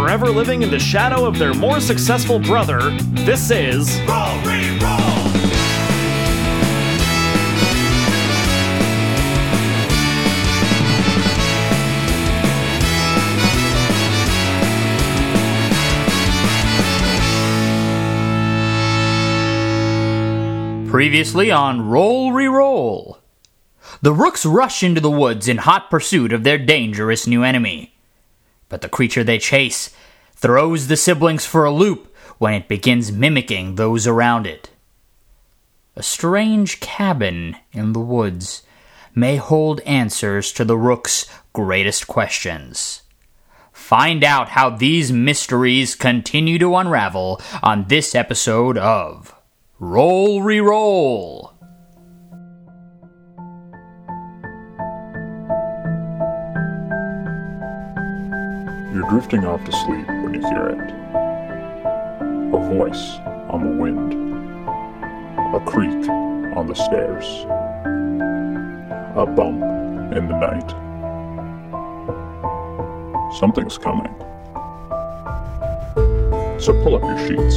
forever living in the shadow of their more successful brother, this is. Roll, re-roll! Previously on Roll Reroll. The rooks rush into the woods in hot pursuit of their dangerous new enemy. But the creature they chase throws the siblings for a loop when it begins mimicking those around it. A strange cabin in the woods may hold answers to the rook's greatest questions. Find out how these mysteries continue to unravel on this episode of Roll Reroll. Drifting off to sleep when you hear it. A voice on the wind. A creak on the stairs. A bump in the night. Something's coming. So pull up your sheets.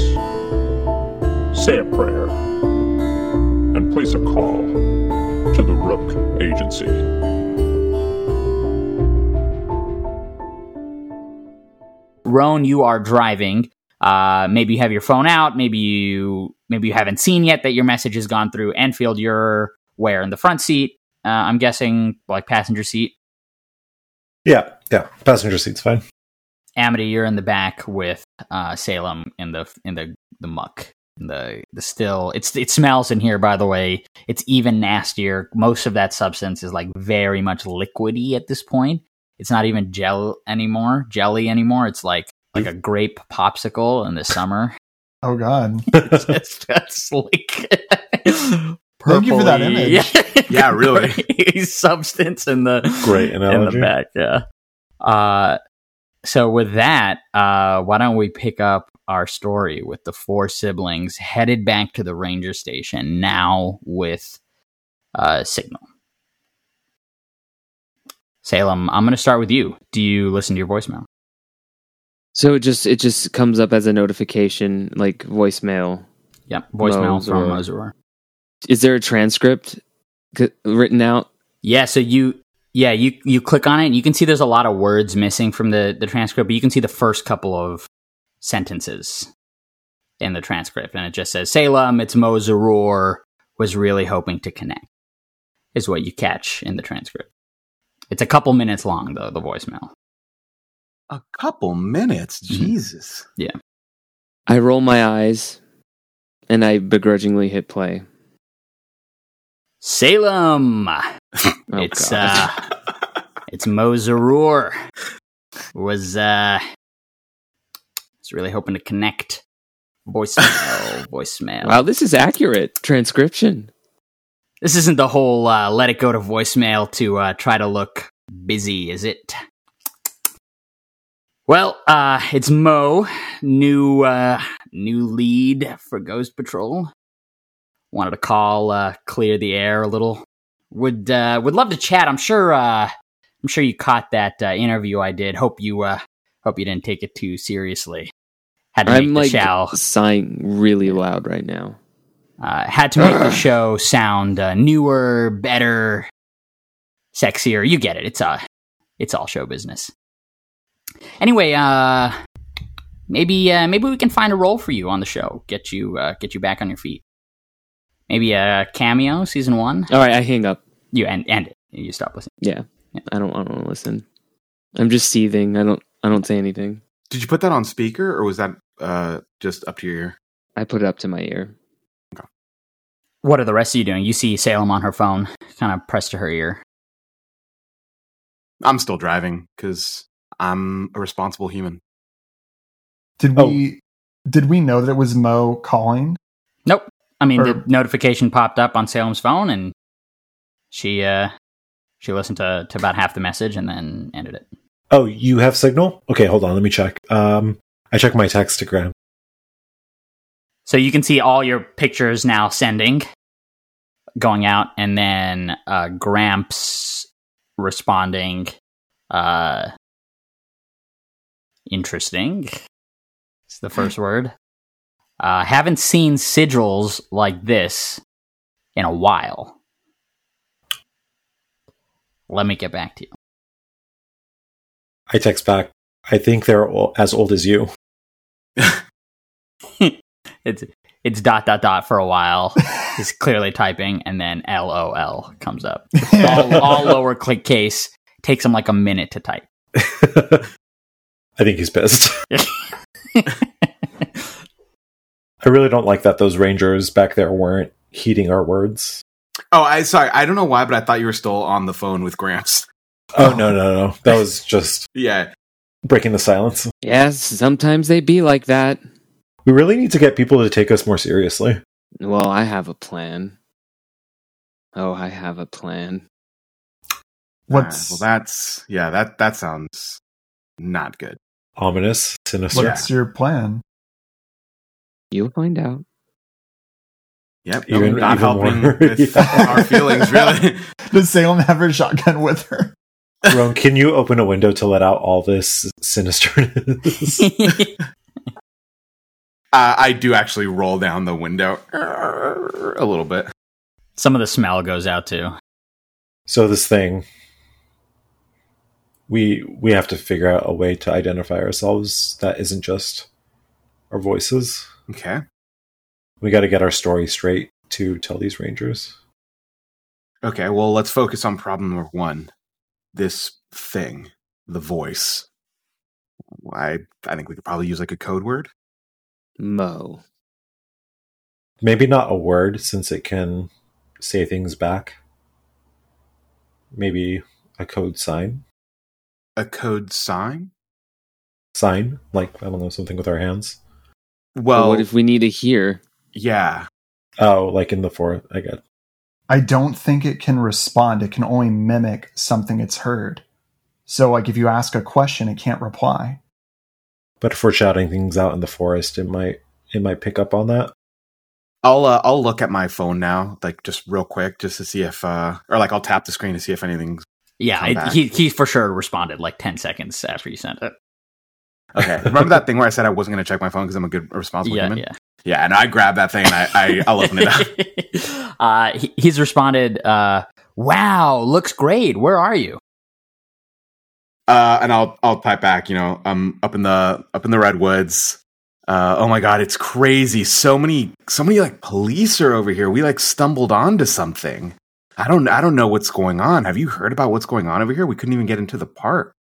Say a prayer. And place a call to the Rook Agency. Roan, you are driving. Uh, maybe you have your phone out. Maybe you maybe you haven't seen yet that your message has gone through. Enfield, you're where in the front seat? Uh, I'm guessing like passenger seat. Yeah, yeah. Passenger seat's fine. Amity, you're in the back with uh, Salem in the in the the muck. In the the still it's it smells in here by the way it's even nastier most of that substance is like very much liquidy at this point it's not even gel anymore jelly anymore it's like like a grape popsicle in the summer Oh God! it's, it's just like Thank you for that purpley- image. Yeah, really. substance in the Great in the analogy. back. Yeah. Uh, so with that, uh, why don't we pick up our story with the four siblings headed back to the ranger station now with uh, signal. Salem, I'm going to start with you. Do you listen to your voicemail? So it just it just comes up as a notification, like voicemail. Yep, voicemail from. Mozart. Is there a transcript c- written out? Yeah, so you yeah, you you click on it and you can see there's a lot of words missing from the the transcript, but you can see the first couple of sentences in the transcript and it just says Salem, it's Mo Zarur was really hoping to connect. Is what you catch in the transcript. It's a couple minutes long though, the voicemail. A couple minutes. Mhm. Jesus. Yeah. I roll my eyes, and I begrudgingly hit play. Salem Oh, It's God. uh it's Mo Was uh was really hoping to connect. Voicemail, voicemail. wow, this is accurate transcription. This isn't the whole uh, let it go to voicemail to uh, try to look busy, is it? Well, uh, it's Mo, new uh, new lead for Ghost Patrol. Wanted to call, uh, clear the air a little. Would uh, would love to chat. I'm sure. Uh, I'm sure you caught that uh, interview I did. Hope you uh, hope you didn't take it too seriously. Had to I'm like sighing really loud right now. Uh, had to make the show sound uh, newer, better, sexier. You get it. It's uh, it's all show business. Anyway, uh, maybe uh, maybe we can find a role for you on the show. Get you uh, get you back on your feet. Maybe a cameo, season one. All right, I hang up. You end end it. You stop listening. Yeah, I don't. I don't want to listen. I'm just seething. I don't. I don't say anything. Did you put that on speaker or was that uh, just up to your ear? I put it up to my ear. What are the rest of you doing? You see Salem on her phone, kind of pressed to her ear. I'm still driving because I'm a responsible human. Did Oh. we did we know that it was Mo calling? Nope. I mean, Or- the notification popped up on Salem's phone, and she uh she listened to to about half the message and then ended it. Oh, you have signal? Okay, hold on. Let me check. Um, I check my textogram. So you can see all your pictures now sending, going out, and then uh, Gramps responding. Uh, Interesting. It's the first word. Uh, haven't seen sigils like this in a while. Let me get back to you. I text back. I think they're as old as you. It's it's dot dot dot for a while. He's clearly typing, and then LOL comes up. All, all lower click case takes him like a minute to type. I think he's pissed. I really don't like that those rangers back there weren't heeding our words. Oh, I sorry. I don't know why, but I thought you were still on the phone with Gramps. Oh no no no! That was just Yeah. breaking the silence. Yes, sometimes they be like that. We really need to get people to take us more seriously. Well, I have a plan. Oh, I have a plan. What's Ah, well, that's yeah. That that sounds not good. Ominous, sinister. what's your plan? You'll find out. Yep. Even- Even, not even helping more. with Yeah. our feelings, really. Does Salem have her shotgun with her? Roan, can you open a window to let out all this sinisterness? Uh, I do actually roll down the window a little bit. Some of the smell goes out too. so this thing, we we have to figure out a way to identify ourselves that isn't just our voices. Okay. We got to get our story straight to tell these rangers. Okay. Well, let's focus on problem number one. This thing, the voice. I I think we could probably use like a code word. Mo. Maybe not a word since it can say things back. Maybe a code sign. A code sign. Sign, like I don't know, something with our hands. Well, Well, what if we need to hear? yeah. Oh, like in the fourth. I get. I don't think it can respond. It can only mimic something it's heard. So, like, if you ask a question, it can't reply. But if we're shouting things out in the forest, it might it might pick up on that. I'll uh, I'll look at my phone now, like just real quick, just to see if, uh, or like I'll tap the screen to see if anything's Yeah, it, he he for sure responded like ten seconds after you sent it. okay. Remember that thing where I said I wasn't going to check my phone because I'm a good responsible yeah, human? yeah. Yeah, and I grab that thing and I, I I'll open it up. uh, he, he's responded, uh, "Wow, looks great. Where are you?" Uh, and I'll I'll type back. You know, I'm up in the up in the redwoods. Uh, oh my god, it's crazy! So many so many like police are over here. We like stumbled onto something. I don't I don't know what's going on. Have you heard about what's going on over here? We couldn't even get into the park.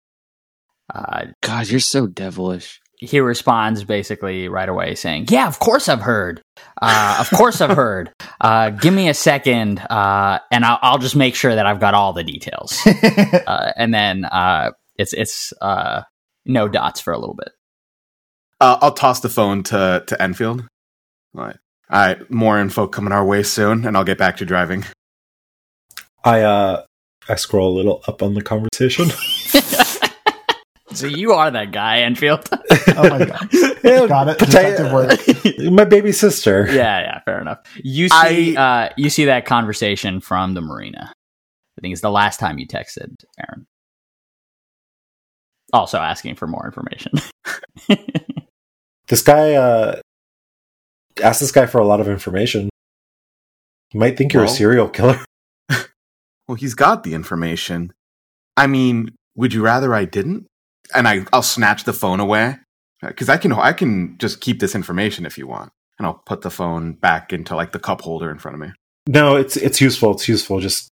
Uh, God, you're so devilish. he responds basically right away saying, "Yeah, of course I've heard. Uh, of course I've heard. Uh, give me a second, uh, and I'll, I'll just make sure that I've got all the details." uh, and then uh, it's it's uh, no dots for a little bit. Uh, I'll toss the phone to to Enfield. All right, all right. More info coming our way soon, and I'll get back to driving. I uh I scroll a little up on the conversation. So you are that guy, Enfield. oh my god. Yeah, Got it. Detective work. My baby sister. yeah, yeah, fair enough. You see, uh, you see that conversation from the marina. I think it's the last time you texted Aaron. Also asking for more information. This guy uh asked this guy for a lot of information. He might think you're Well- a serial killer. Well, he's got the information. I mean, would you rather I didn't? And I I'll snatch the phone away because I can I can just keep this information if you want, and I'll put the phone back into like the cup holder in front of me. No, it's it's useful. It's useful. Just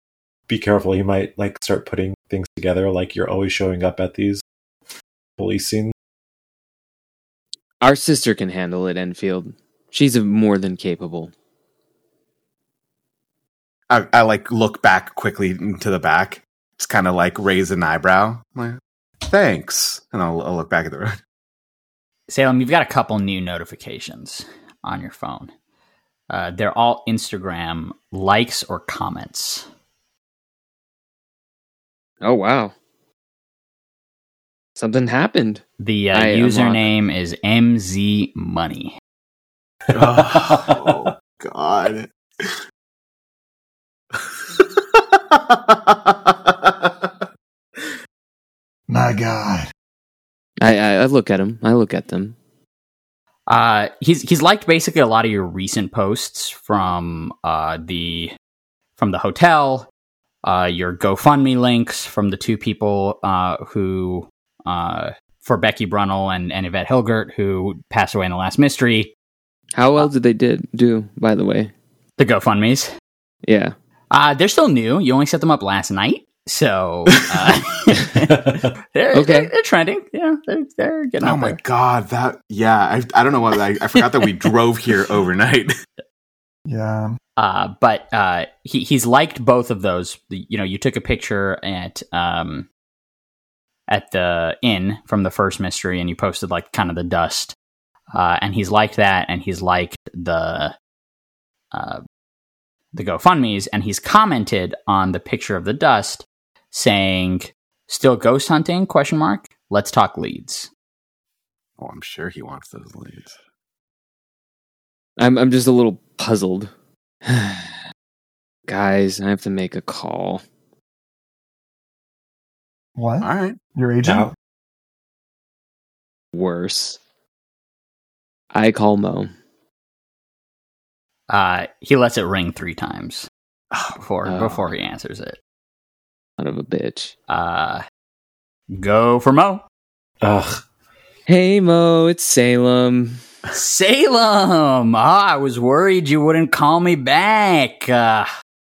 be careful. You might like start putting things together. Like you're always showing up at these police scenes. Our sister can handle it, Enfield. She's more than capable. I, I like look back quickly into the back, just kind of like raise an eyebrow. I'm like, thanks, and I'll, I'll look back at the road. Salem, you've got a couple new notifications on your phone. Uh, they're all Instagram likes or comments. Oh wow. Something happened. The uh, I username is MZ Money. oh God. My god. I, I I look at him. I look at them. Uh, he's he's liked basically a lot of your recent posts from uh the from the hotel, uh your GoFundMe links from the two people uh who uh for Becky Brunel and, and Yvette Hilgert who passed away in the last mystery. How well did they did do? By the way, The GoFundmes. yeah. Uh they're still new. You only set them up last night. So uh, they're, Okay. they're they're trending. Yeah, they're they're getting Oh up my there. god, that yeah. I I don't know why I, I forgot that we drove here overnight. Yeah. Uh, but uh, he he's liked both of those. You know, you took a picture at um at the inn from the first mystery, and you posted like kind of the dust. Uh, and he's liked that, and he's liked the uh, the GoFundmes, and he's commented on the picture of the dust, saying, "Still ghost hunting?" Question mark. Let's talk leads. Oh, I'm sure he wants those leads. I'm I'm just a little puzzled. Guys, I have to make a call. What? All right. Your agent? Now, Worse. I call Mo. Uh, he lets it ring three times before Oh. before he answers it. Son of a bitch. Uh, go for Mo. ugh. Hey Mo, it's Salem. Salem. Ah, I was worried you wouldn't call me back. Uh,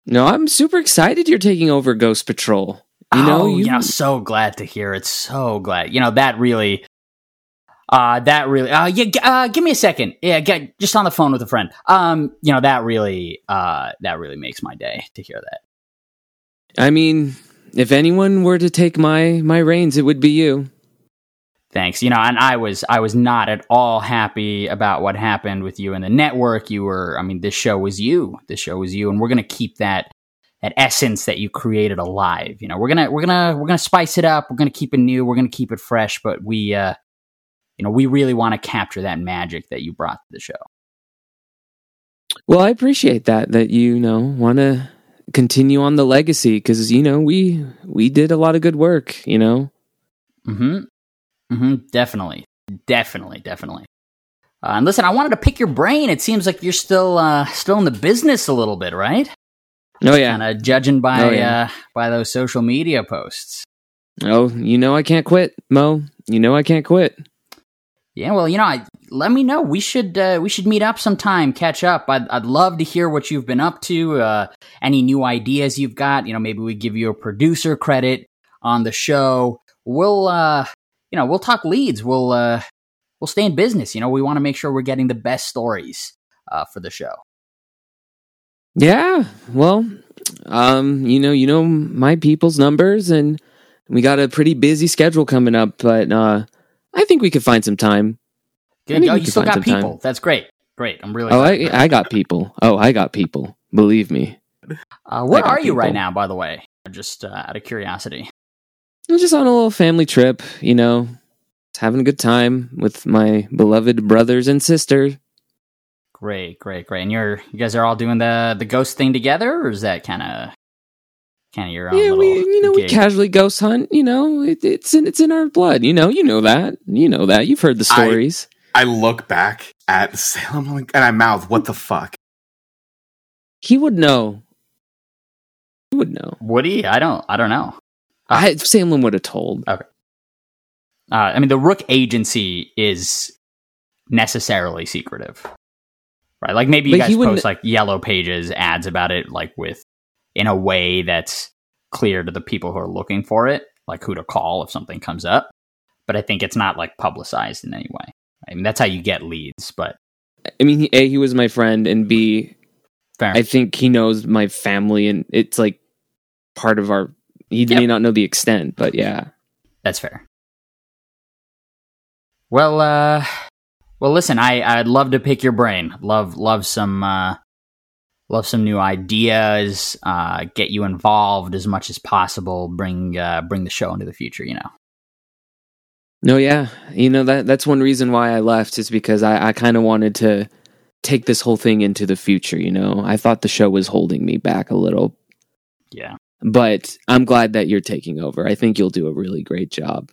No, I'm super excited you're taking over Ghost Patrol. You know, oh, you you know, so glad to hear it. So glad. You know that really. Uh, that really. Uh, yeah. g- Uh, give me a second. Yeah, get just on the phone with a friend. Um, you know that really. Uh, that really makes my day to hear that. I mean, if anyone were to take my my reins, it would be you. Thanks. You know, and I was I was not at all happy about what happened with you and the network. You were I mean, this show was you. This show was you and we're going to keep that that essence that you created alive. You know, we're going to we're to we're to spice it up. We're going to keep it new. We're going to keep it fresh, but we uh you know, we really want to capture that magic that you brought to the show. Well, I appreciate that that you know want to continue on the legacy because you know we we did a lot of good work. You know, Mhm. Mhm. Definitely. Definitely, definitely. Uh, and listen, I wanted to pick your brain. It seems like you're still uh still in the business a little bit, right? Oh yeah, kind of judging by Oh, yeah. uh, by those social media posts. oh you know I can't quit, Mo. You know I can't quit. Yeah, well, you know, I, let me know. We should uh, we should meet up sometime, catch up. I'd I'd love to hear what you've been up to. Uh, any new ideas you've got? You know, maybe we give you a producer credit on the show. We'll uh, you know, we'll talk leads. We'll uh, we'll stay in business. You know, we want to make sure we're getting the best stories uh, for the show. Yeah, well, um, you know, you know my people's numbers, and we got a pretty busy schedule coming up. But uh, I think we could find some time. Good. Oh, you still got some time. people. That's great. Great. I'm really. Oh, I. I got people. Oh, I got people. Believe me. Uh, where are you right now? By the way, just uh, out of curiosity. I'm just on a little family trip, you know, having a good time with my beloved brothers and sister. Great, great, great. And you're you guys are all doing the the ghost thing together, or is that kind of kind of your own yeah, little we you know we casually ghost hunt. You know, it, it's in it's in our blood. You know, you know that. You know that. You've heard the stories. I look back at Salem like, and I mouth, "What the fuck?" he would know. He would know. Woody? I don't I don't know. Ah. I, Salem would have told. Uh, I mean, the Rook Agency is necessarily secretive, right? Like maybe you But he guys wouldn't- post like yellow pages ads about it, like with in a way that's clear to the people who are looking for it, like who to call if something comes up. But I think it's not like publicized in any way. I mean, that's how you get leads. But I mean, he, a he was my friend, and b fair. I think he knows my family, and it's like part of our. He Yep. may not know the extent, but yeah. That's fair. Well, uh, well, listen, I I'd love to pick your brain. Love love some uh, love some new ideas. Uh, get you involved as much as possible. Bring uh, bring the show into the future. You know. No, yeah, you know that that's one reason why I left is because I, I kind of wanted to take this whole thing into the future. You know, I thought the show was holding me back a little, Yeah. but I'm glad that you're taking over. I think you'll do a really great job.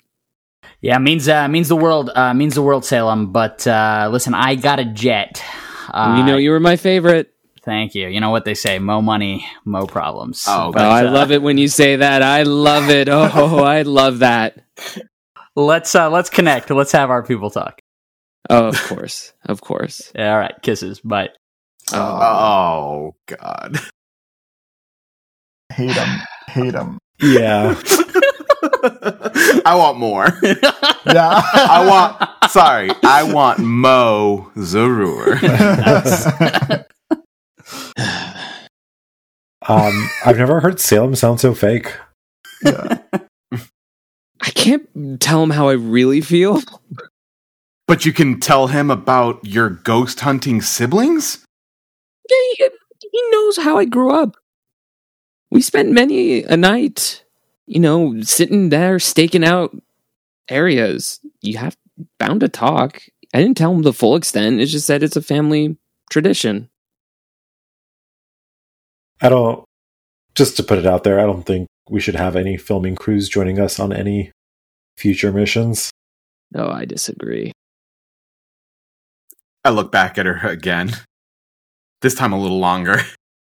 Yeah, means uh, means the world uh, means the world, Salem. But uh, listen, I got a jet. Uh, you know, you were my favorite. Thank you. You know what they say: mo money, mo problems. Oh, But, oh, I uh, love it when you say that. I love it. Oh, I love that. Let's uh, let's connect. Let's have our people talk. Oh, of course, of course. All right, kisses. Bye. Oh, Oh God. Hate him. Hate him. Yeah. I want more. Yeah. I want. Sorry, I want Mo Zarur. Um, I've never heard Salem sound so fake. yeah. I can't tell him how I really feel. But you can tell him about your ghost hunting siblings. Yeah, he, he knows how I grew up. We spent many a night, you know, sitting there staking out areas. You have bound to talk. I didn't tell him the full extent. It's just that it's a family tradition. I don't. Just to put it out there, I don't think we should have any filming crews joining us on any future missions. No, I disagree. I look back at her again. This time a little longer.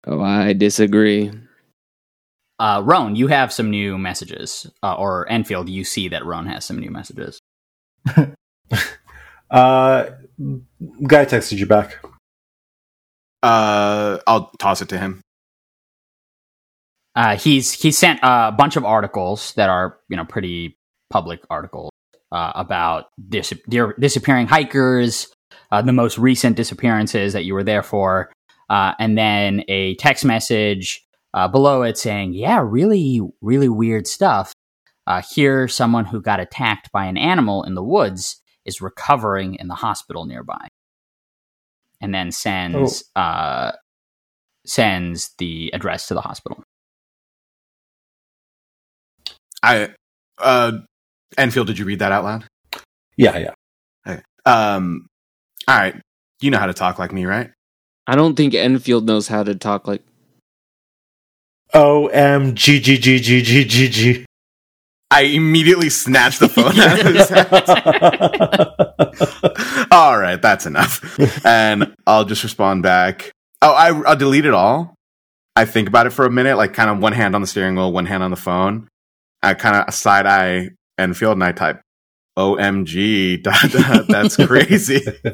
Oh, I disagree. Uh, Roan, you have some new messages, uh, or Enfield, you see that Roan has some new messages. Uh, guy texted you back. Uh, I'll toss it to him. Uh, he's he sent a bunch of articles that are you know pretty public articles uh, about dis- dis- disappearing hikers, uh, the most recent disappearances that you were there for, uh, and then a text message uh, below it saying, "Yeah, really, really weird stuff." Uh, here, someone who got attacked by an animal in the woods is recovering in the hospital nearby, and then sends uh, sends the address to the hospital. I, uh, Enfield, did you read that out loud? Yeah, yeah. Um, all right. You know how to talk like me, right? I don't think Enfield knows how to talk like. O M G G G G G G G. I immediately snatched the phone out of his hand. all right, that's enough. And I'll just respond back. Oh, I, I'll delete it all. I think about it for a minute, like kind of one hand on the steering wheel, one hand on the phone. I kind of side eye Enfield and I type, OMG, dot, dot, that's crazy.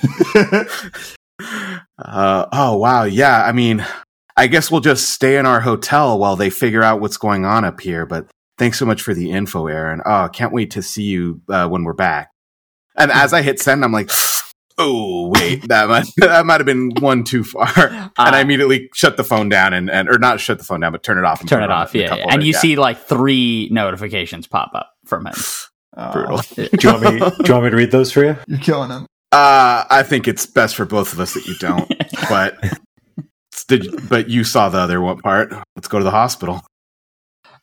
uh, oh, wow. Yeah, I mean, I guess we'll just stay in our hotel while they figure out what's going on up here. But thanks so much for the info, Aaron. Oh, can't wait to see you uh, when we're back. And as I hit send, I'm like, oh wait, that might that might have been one too far. and I immediately shut the phone down and, and or not shut the phone down, but turn it off. And turn it off, yeah. yeah. And you yeah. see like three notifications pop up from him. Oh, brutal. Do you want me? Do you want me to read those for you? You're killing him. Uh, I think it's best for both of us that you don't. but did but you saw the other what part? Let's go to the hospital.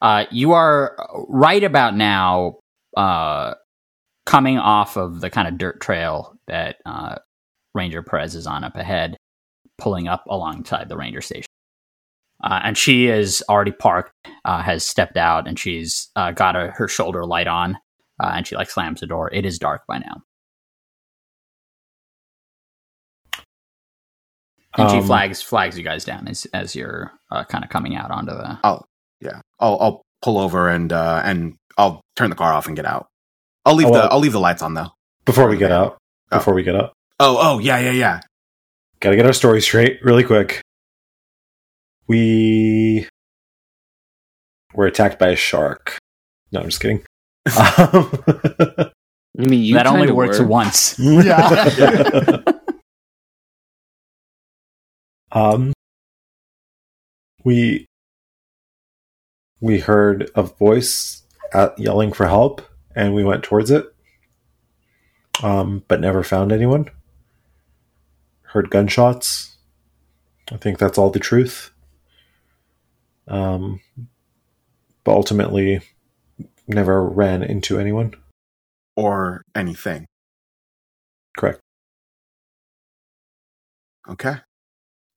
Uh, you are right about now uh, coming off of the kind of dirt trail that uh, Ranger Perez is on up ahead, pulling up alongside the ranger station. Uh, and she is already parked, uh, has stepped out, and she's uh, got a, her shoulder light on, and she like slams the door. It is dark by now, and she Um, flags flags you guys down as as you're uh, kind of coming out onto the. Oh, yeah, I'll I'll pull over and uh and I'll turn the car off and get out. I'll leave Oh, the well- I'll leave the lights on though. Before we get out. Oh. Before we get up. Oh oh yeah yeah yeah. Gotta get our story straight really quick. We were attacked by a shark. No, I'm just kidding. Um, I mean, you that only works were. once. Yeah. Um, we we heard a voice at, yelling for help, and we went towards it. Um, but never found anyone. Heard gunshots. I think that's all the truth. Um, but ultimately, never ran into anyone. Or anything. Correct. Okay.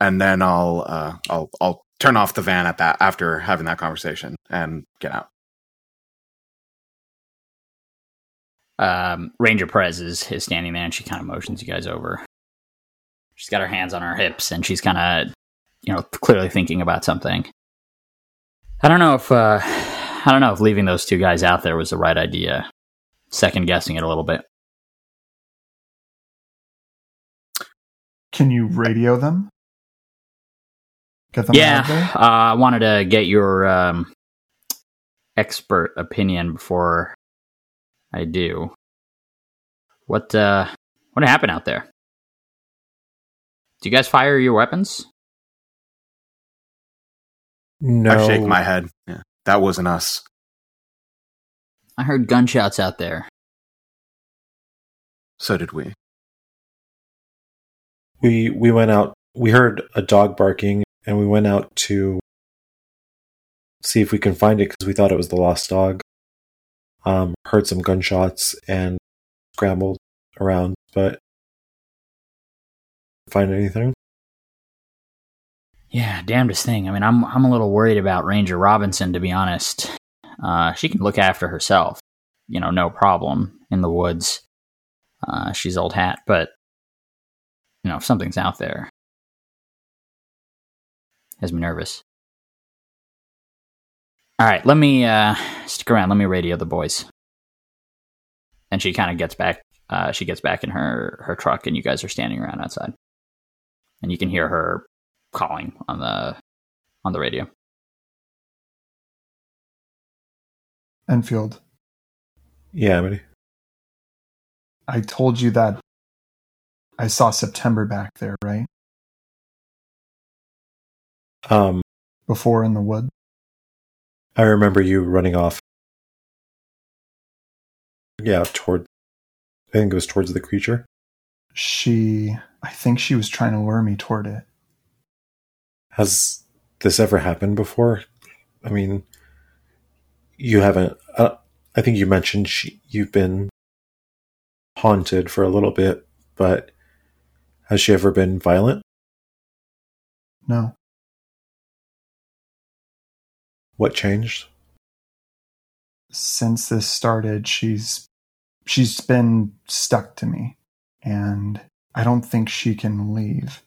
And then I'll uh I'll I'll turn off the van at that after having that conversation and get out. Um, Ranger Perez is, is standing there and she kind of motions you guys over. She's got her hands on her hips and she's kind of, you know, clearly thinking about something. I don't know if, uh, I don't know if leaving those two guys out there was the right idea. Second guessing it a little bit. Can you radio them? Get them yeah, out there? uh, I wanted to get your um, expert opinion before I do. What uh, what happened out there? Do you guys fire your weapons? No, I shake my head. Yeah, that wasn't us. I heard gunshots out there. So did we. we we went out. We heard a dog barking, and we went out to see if we can find it because we thought it was the lost dog. Um, heard some gunshots and scrambled around, but find anything. Yeah, damnedest thing. I mean, I'm I'm a little worried about Ranger Robinson to be honest. Uh, she can look after herself, you know, no problem in the woods. Uh, she's old hat, but you know, if something's out there, has me nervous. All right, let me uh, stick around. Let me radio the boys. And she kind of gets back. Uh, she gets back in her her truck, and you guys are standing around outside, and you can hear her calling on the on the radio. Enfield, Yeah, Amity. I told you that I saw September back there, right? Um, Before in the wood. I remember you running off. Yeah, toward. I think it was towards the creature. She, I think she was trying to lure me toward it. Has this ever happened before? I mean, you haven't. Uh, I think you mentioned she, you've been haunted for a little bit, but has she ever been violent? No, What changed? since this started, she's she's been stuck to me, and I don't think she can leave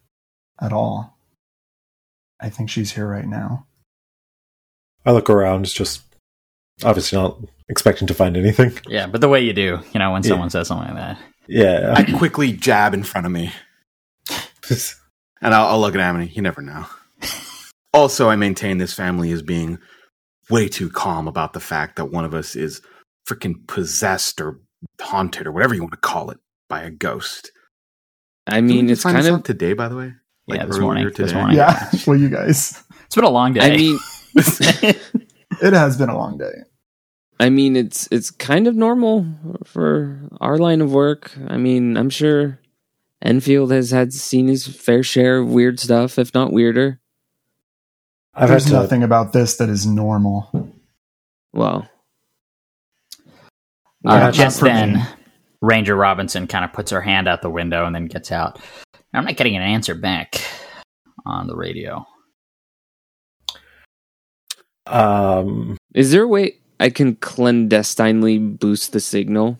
at all. I think she's here right now. I look around, just obviously not expecting to find anything. Yeah, but the way you do, you know, when Yeah. someone says something like that. Yeah. I quickly jab in front of me, and I'll, I'll look at Amity. You never know. Also, I maintain this family is being way too calm about the fact that one of us is freaking possessed or haunted or whatever you want to call it by a ghost. I mean, it's kind of. today, by the way. Yeah, this earlier morning, this today? morning. Yeah, well, you guys, It's been a long day. I mean, it has been a long day. I mean, it's it's kind of normal for our line of work. I mean, I'm sure Enfield has had seen his fair share of weird stuff, if not weirder. I've There's had to, nothing about this that is normal. Well, Uh, just then, me. Ranger Robinson kind of puts her hand out the window and then gets out. I'm not getting an answer back on the radio. um, is there a way I can clandestinely boost the signal?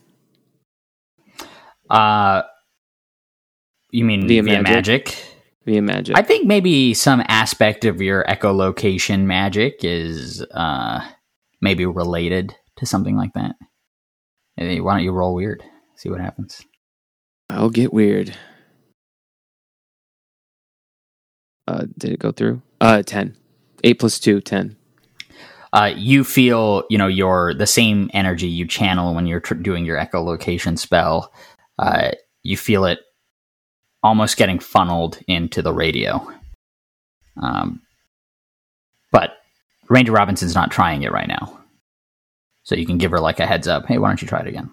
Uh, you mean Via via, magic? magic? Magic. I think maybe some aspect of your echolocation magic is uh, maybe related to something like that. Maybe, why don't you roll weird? See what happens. I'll get weird. Uh, did it go through? Uh, ten. Eight plus two, ten. uh, you feel you know your the same energy you channel when you're tr- doing your echolocation spell. Uh, you feel it almost getting funneled into the radio. Um, but Ranger Robinson's not trying it right now, so you can give her like a heads up. Hey, why don't you try it again?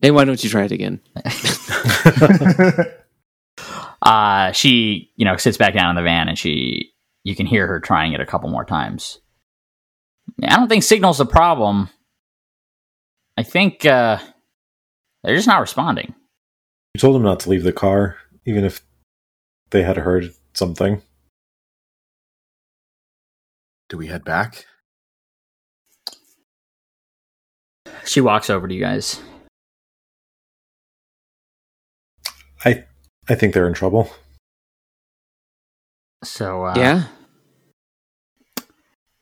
Hey, why don't you try it again? Uh, she you know sits back down in the van and she you can hear her trying it a couple more times. I don't think signal's a problem. I think uh, they're just not responding. You told them not to leave the car, even if they had heard something. Do we head back? She walks over to you guys. I I think they're in trouble. So uh, yeah.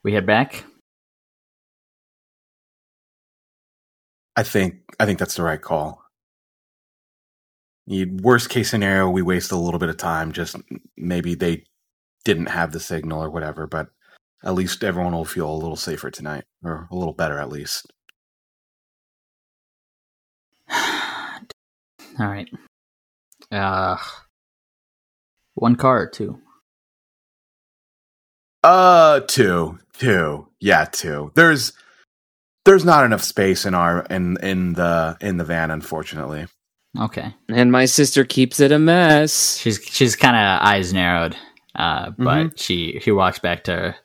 we head back. I think I think that's the right call. Worst case scenario, we waste a little bit of time. Just maybe they didn't have the signal or whatever, but at least everyone will feel a little safer tonight, or a little better at least. All right. Uh, one car or two. Uh, two, two, yeah, two. There's there's not enough space in our in in the in the van, unfortunately. Okay. And my sister keeps it a mess. She's she's kind of eyes narrowed, uh, but she she walks back to her,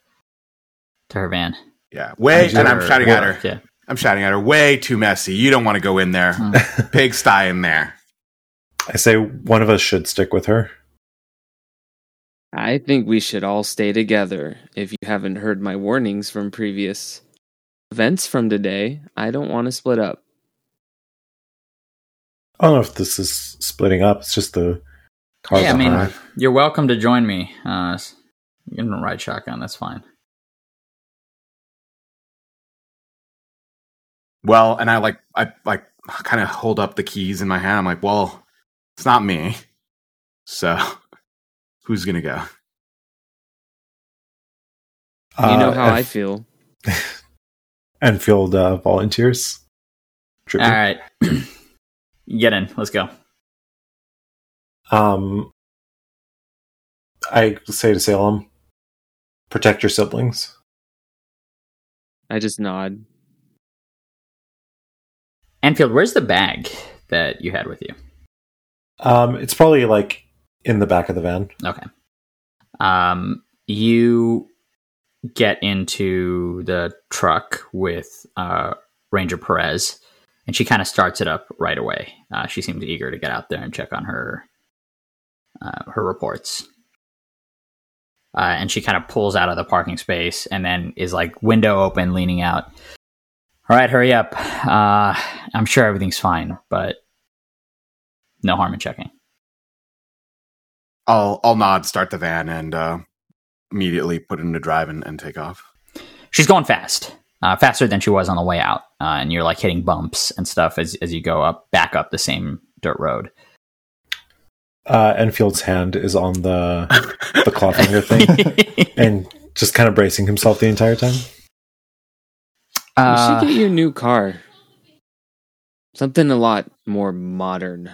to her van. Yeah, way, and I'm Or- shouting at her. Yeah. I'm shouting at her. Way too messy. You don't want to go in there. Hmm. Pigsty in there. I say one of us should stick with her. I think we should all stay together. If you haven't heard my warnings from previous events from today, I don't want to split up. I don't know if this is splitting up. It's just the car Yeah, I mean, behind. you're welcome to join me. Uh, you can ride shotgun. That's fine. Well, and I like I like kind of hold up the keys in my hand. I'm like, well, it's not me. So who's gonna go? You know Uh, how and- I feel. Enfield uh, volunteers. Tribute. All right. Get in. Let's go. Um, I say to Salem, protect your siblings. I just nod. Enfield, where's the bag that you had with you? Um, it's probably like in the back of the van. Okay. Um, you get into the truck with uh, Ranger Perez, and she kind of starts it up right away. Uh, she seems eager to get out there and check on her uh, her reports. Uh, and she kind of pulls out of the parking space and then is like window open, leaning out. All right, hurry up. Uh, I'm sure everything's fine, but no harm in checking. I'll I'll nod, start the van, and uh, immediately put it into drive and, and take off. she's going fast, uh, faster than she was on the way out, uh, and you're like hitting bumps and stuff as as you go up, back up the same dirt road. Uh, Enfield's hand is on the the claw finger thing, and just kind of bracing himself the entire time. You Uh, should get your new car. Something a lot more modern.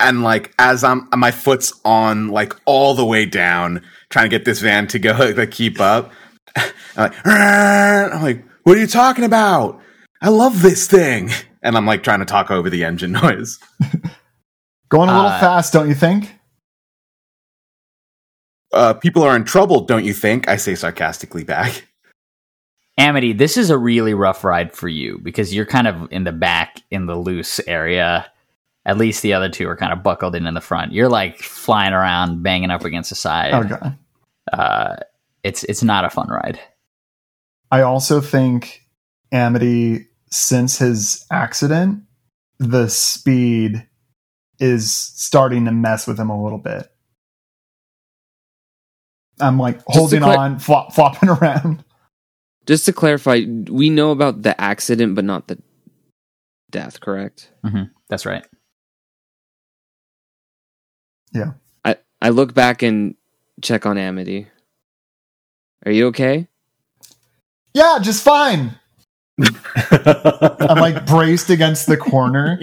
and like as I'm my foot's on like all the way down, trying to get this van to go like, keep up. I'm like, I'm like, what are you talking about? I love this thing, and I'm like trying to talk over the engine noise. Going a little Uh, fast, don't you think? Uh, people are in trouble, don't you think? I say sarcastically back. Amity, this is a really rough ride for you because you're kind of in the back in the loose area. At least the other two are kind of buckled in in the front. You're like flying around, banging up against the side. Oh god. Uh, it's it's not a fun ride. I also think Amity, since his accident, the speed is starting to mess with him a little bit. I'm like to holding clar- on, flop, flopping around. Just to clarify, we know about the accident, but not the death, correct? hmm That's right. Yeah. I, I look back and check on Amity. Are you okay? Yeah, just fine. I'm like braced against the corner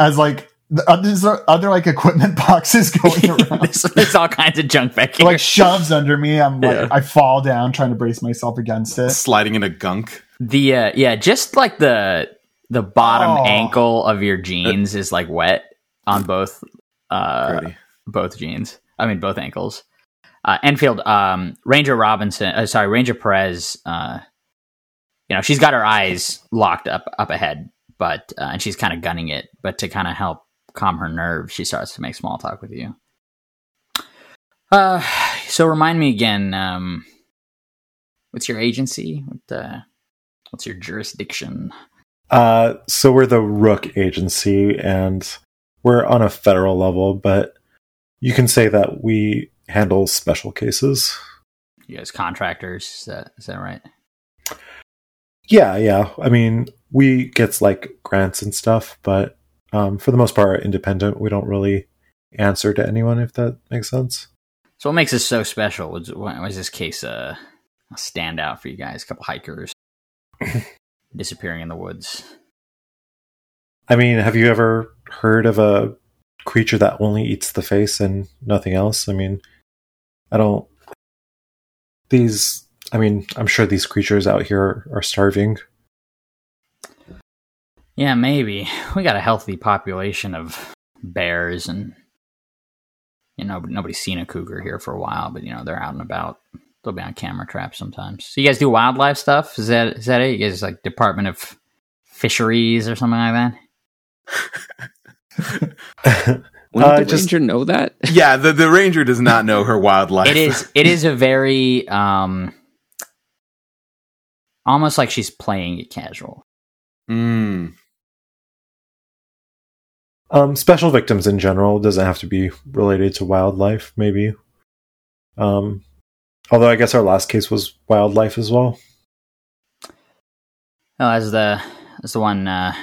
as like the others are other like equipment boxes going around. there's, there's all kinds of junk back here. like shoves under me. I'm like Yeah. I fall down trying to brace myself against it. Sliding in a gunk. The uh, yeah, just like the the bottom Oh. ankle of your jeans is like wet on both uh Pretty. both jeans. I mean both ankles. Uh, Enfield, um, Ranger Robinson, uh, sorry, Ranger Perez. Uh, you know, she's got her eyes locked up up ahead, but uh, and she's kind of gunning it. But to kind of help calm her nerves, she starts to make small talk with you. Uh, so remind me again. Um, what's your agency? What, uh, what's your jurisdiction? Uh, so we're the Rook Agency, and we're on a federal level, but you can say that we handle special cases. You guys contractors, is that is that right? Yeah, yeah. I mean, we gets like grants and stuff, but um, for the most part, independent. We don't really answer to anyone, if that makes sense. So what makes this so special? Was, was this case uh, a standout for you guys? A couple hikers disappearing in the woods. I mean, have you ever heard of a creature that only eats the face and nothing else? I mean, I don't. These, I mean, I'm sure these creatures out here are starving. Yeah, maybe. We got a healthy population of bears and you know, nobody's seen a cougar here for a while, but you know, they're out and about. They'll be on camera traps sometimes. So you guys do wildlife stuff? Is that is that it? You guys like Department of Fisheries or something like Wouldn't Uh, the just- ranger know that? Yeah, the, the ranger does not know her wildlife. It is it is a very um almost like she's playing it casual. Mm. Um, special victims in general doesn't have to be related to wildlife, maybe. Um, although I guess our last case was wildlife as well. Oh, as the as the one uh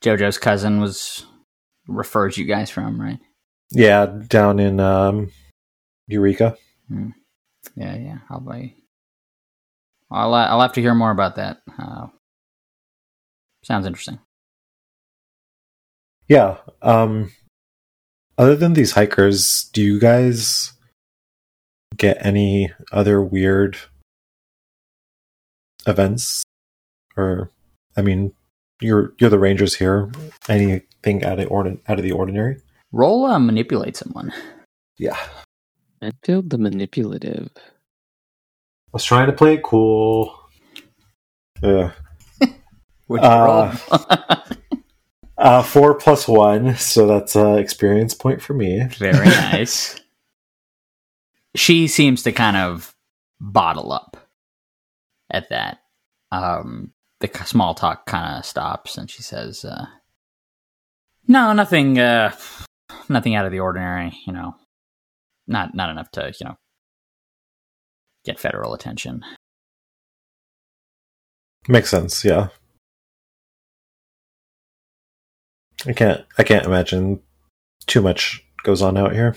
Jojo's cousin was refers you guys from, right? Yeah, down in um, Eureka. Yeah, yeah. I'll be. I'll uh, I'll have to hear more about that. Uh, sounds interesting. Yeah. Um, other than these hikers, do you guys get any other weird events? Or, I mean, you're you're the rangers here. Anything out of ordin- out of the ordinary? Roll uh, manipulate someone. Yeah. Enfield the manipulative. I was trying to play it cool. Yeah. Would you Uh, roll? Uh, four plus one, so that's uh, experience point for me. Very nice. she seems to kind of bottle up at that. Um, the small talk kind of stops, and she says, uh, "No, nothing. Uh, nothing out of the ordinary. You know, not not enough to you know get federal attention." Makes sense, yeah. I can't I can't imagine too much goes on out here.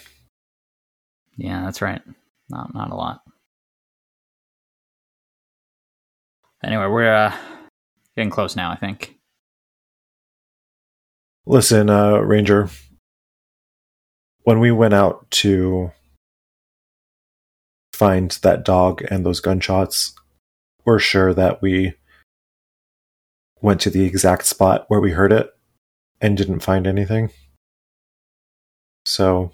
Yeah, that's right. Not not a lot. Anyway, we're uh, getting close now. I think. Listen, uh, Ranger, when we went out to find that dog and those gunshots, we're sure that we went to the exact spot where we heard it and didn't find anything. So,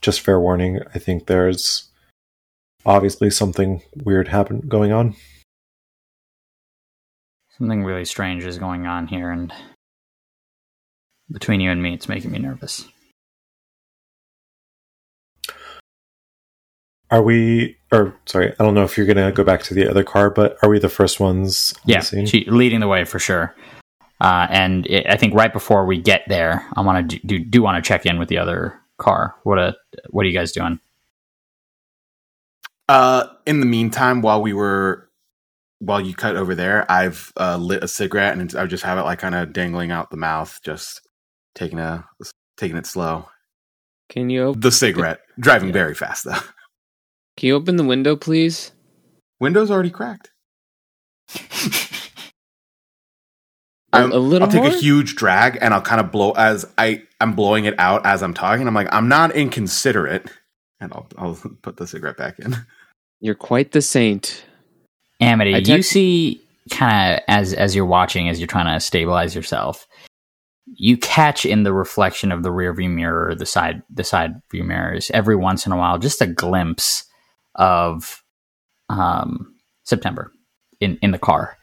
just fair warning, I think there's obviously something weird happen going on. Something really strange is going on here, and between you and me, it's making me nervous. Are we, or sorry, I don't know if you're going to go back to the other car, but are we the first ones on Yeah, the scene? she leading the way for sure. Uh, and it, I think right before we get there, I want to do, do do want to check in with the other car. What a what are you guys doing? Uh, in the meantime, while we were, while you cut over there, I've uh, lit a cigarette and I just have it like kind of dangling out the mouth, just taking a taking it slow. Can you open The cigarette, driving Yeah. very fast though. can you open the window, please? Window's already cracked. A, Um, a little I'll take more. a huge drag and I'll kind of blow as I I'm blowing it out as I'm talking. I'm like I'm not inconsiderate, and I'll I'll put the cigarette back in. You're quite the saint. Amity, I do you see kind of as as you're watching, as you're trying to stabilize yourself, you catch in the reflection of the rear view mirror, the side the side view mirrors, every once in a while, just a glimpse of um, September in in the car,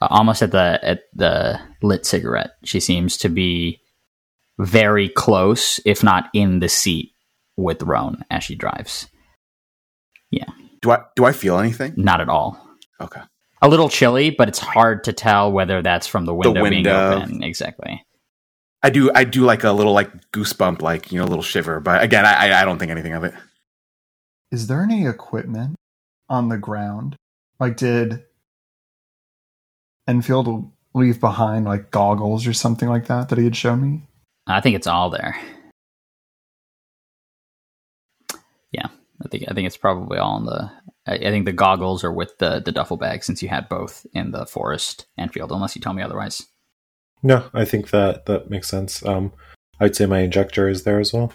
uh, almost at the at the lit cigarette. She seems to be very close, if not in the seat with Roan as she drives. Yeah. Do I do I feel anything? Not at all. Okay. a little chilly, but it's hard to tell whether that's from the window, being window. open. Exactly. I do I do like a little like goosebump, like you know, a little shiver. But again, I I- I don't think anything of it. Is there any equipment on the ground? Like, did Enfield leave behind like goggles or something like that that he had shown me? I think it's all there. Yeah, I think I think it's probably all in the. I, I think the goggles are with the the duffel bag since you had both in the forest and field, unless you tell me otherwise. No, I think that that makes sense. Um, I'd say my injector is there as well.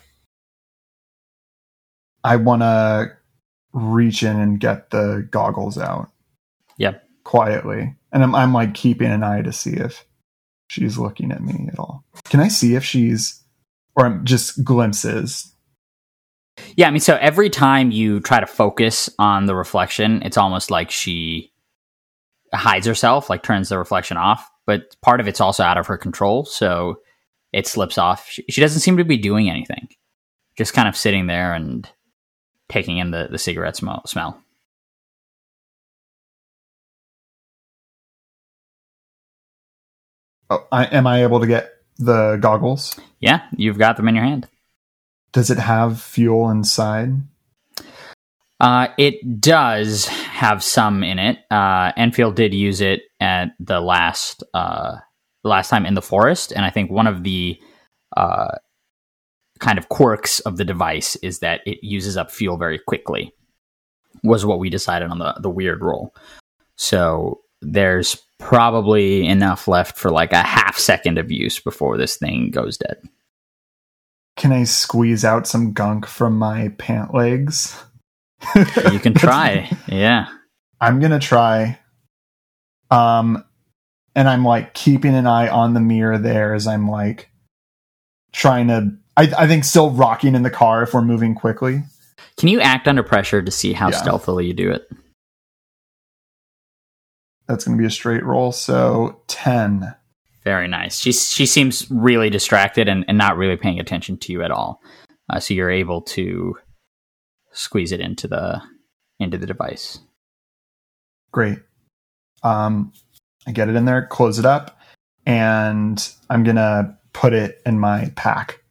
I want to reach in and get the goggles out Yep. quietly, and I'm I'm like keeping an eye to see if she's looking at me at all. Can I see if she's or I'm just glimpses? Yeah, I mean, so every time you try to focus on the reflection, it's almost like she hides herself, like turns the reflection off. But part of it's also out of her control, so it slips off. She, she doesn't seem to be doing anything, just kind of sitting there and taking in the, the cigarette smell. smell. Oh, I, am I able to get the goggles? Yeah, you've got them in your hand. Does it have fuel inside? Uh, it does have some in it. Uh, Enfield did use it at the last uh, last time in the forest, and I think one of the uh, kind of quirks of the device is that it uses up fuel very quickly. Was what we decided on the the weird roll. So there's probably enough left for like a half second of use before this thing goes dead. Can I squeeze out some gunk from my pant legs? You can try, yeah. I'm gonna try. Um, and I'm like keeping an eye on the mirror there as I'm like trying to. I, I think still rocking in the car if we're moving quickly. Can you act under pressure to see how Yeah. stealthily you do it? That's gonna be a straight roll. So ten. Very nice. She she seems really distracted and, and not really paying attention to you at all. Uh, so you're able to squeeze it into the into the device. Great. Um, I get it in there, close it up, and I'm gonna put it in my pack.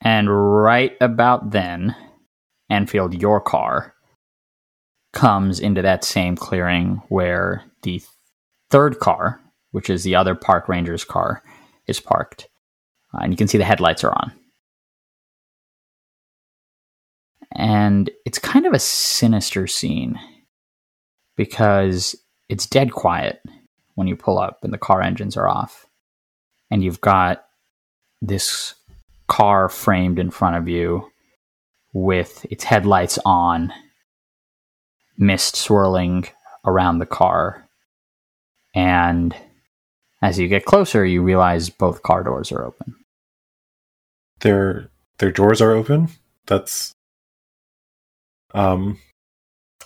And right about then, Enfield, your car comes into that same clearing where the third car, which is the other park ranger's car, is parked. Uh, and you can see the headlights are on. And it's kind of a sinister scene because it's dead quiet when you pull up and the car engines are off. And you've got this car framed in front of you with its headlights on, mist swirling around the car. And as you get closer, you realize both car doors are open. Their their doors are open. That's um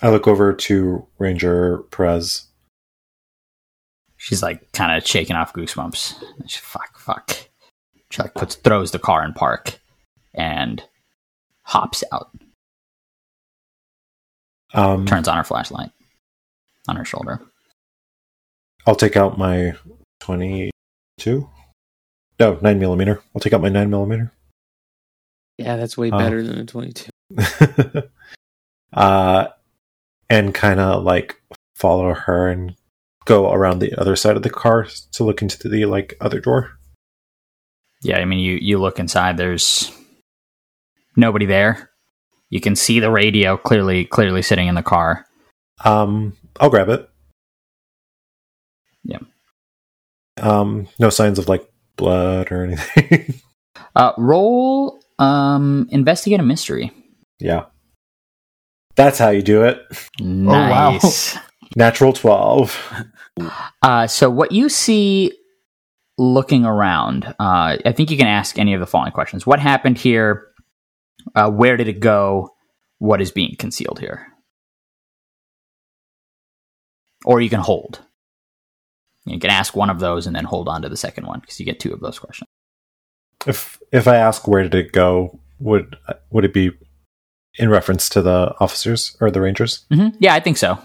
I look over to Ranger Perez. She's like kind of shaking off goosebumps. She's, fuck, fuck. She like puts throws the car in park and hops out. Um Turns on her flashlight on her shoulder. I'll take out my twenty two. No, nine millimeter. I'll take out my nine millimeter. Yeah, that's way Oh. better than a 22. uh, and kind of like follow her and go around the other side of the car to look into the like other door. Yeah, I mean, you you look inside. There's nobody there. You can see the radio clearly clearly sitting in the car. Um, I'll grab it. Yeah. Um, no signs of like blood or anything. Uh, roll um investigate a mystery. yeah. That's how you do it. wow. Nice. Natural 12. Uh, so what you see looking around, uh, I think you can ask any of the following questions: What happened here? Uh, where did it go? What is being concealed here? Or you can hold. You can ask one of those and then hold on to the second one because you get two of those questions. If if I ask where did it go, would would it be in reference to the officers or the rangers? Mm-hmm. Yeah, I think so.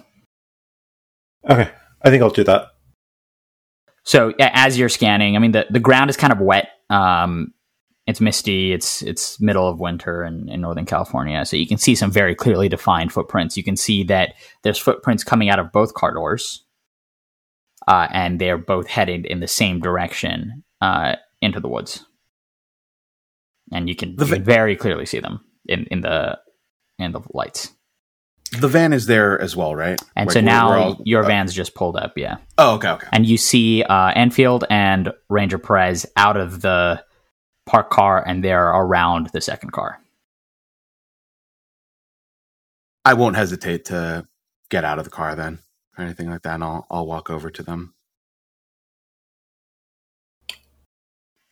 Okay, I think I'll do that. So yeah, as you're scanning, I mean the, the ground is kind of wet. Um, it's misty. It's it's middle of winter in, in Northern California, so you can see some very clearly defined footprints. You can see that there's footprints coming out of both car doors, uh, and they're both headed in the same direction uh, into the woods. And you can, The you can very clearly see them in, in the in the lights. The van is there as well, right? And Like, so we're- now we're all- your uh, van's just pulled up, yeah. Oh, okay, okay. and you see uh, Enfield and Ranger Perez out of the parked car, and they're around the second car. I won't hesitate to get out of the car then, or anything like that, and I'll I'll walk over to them.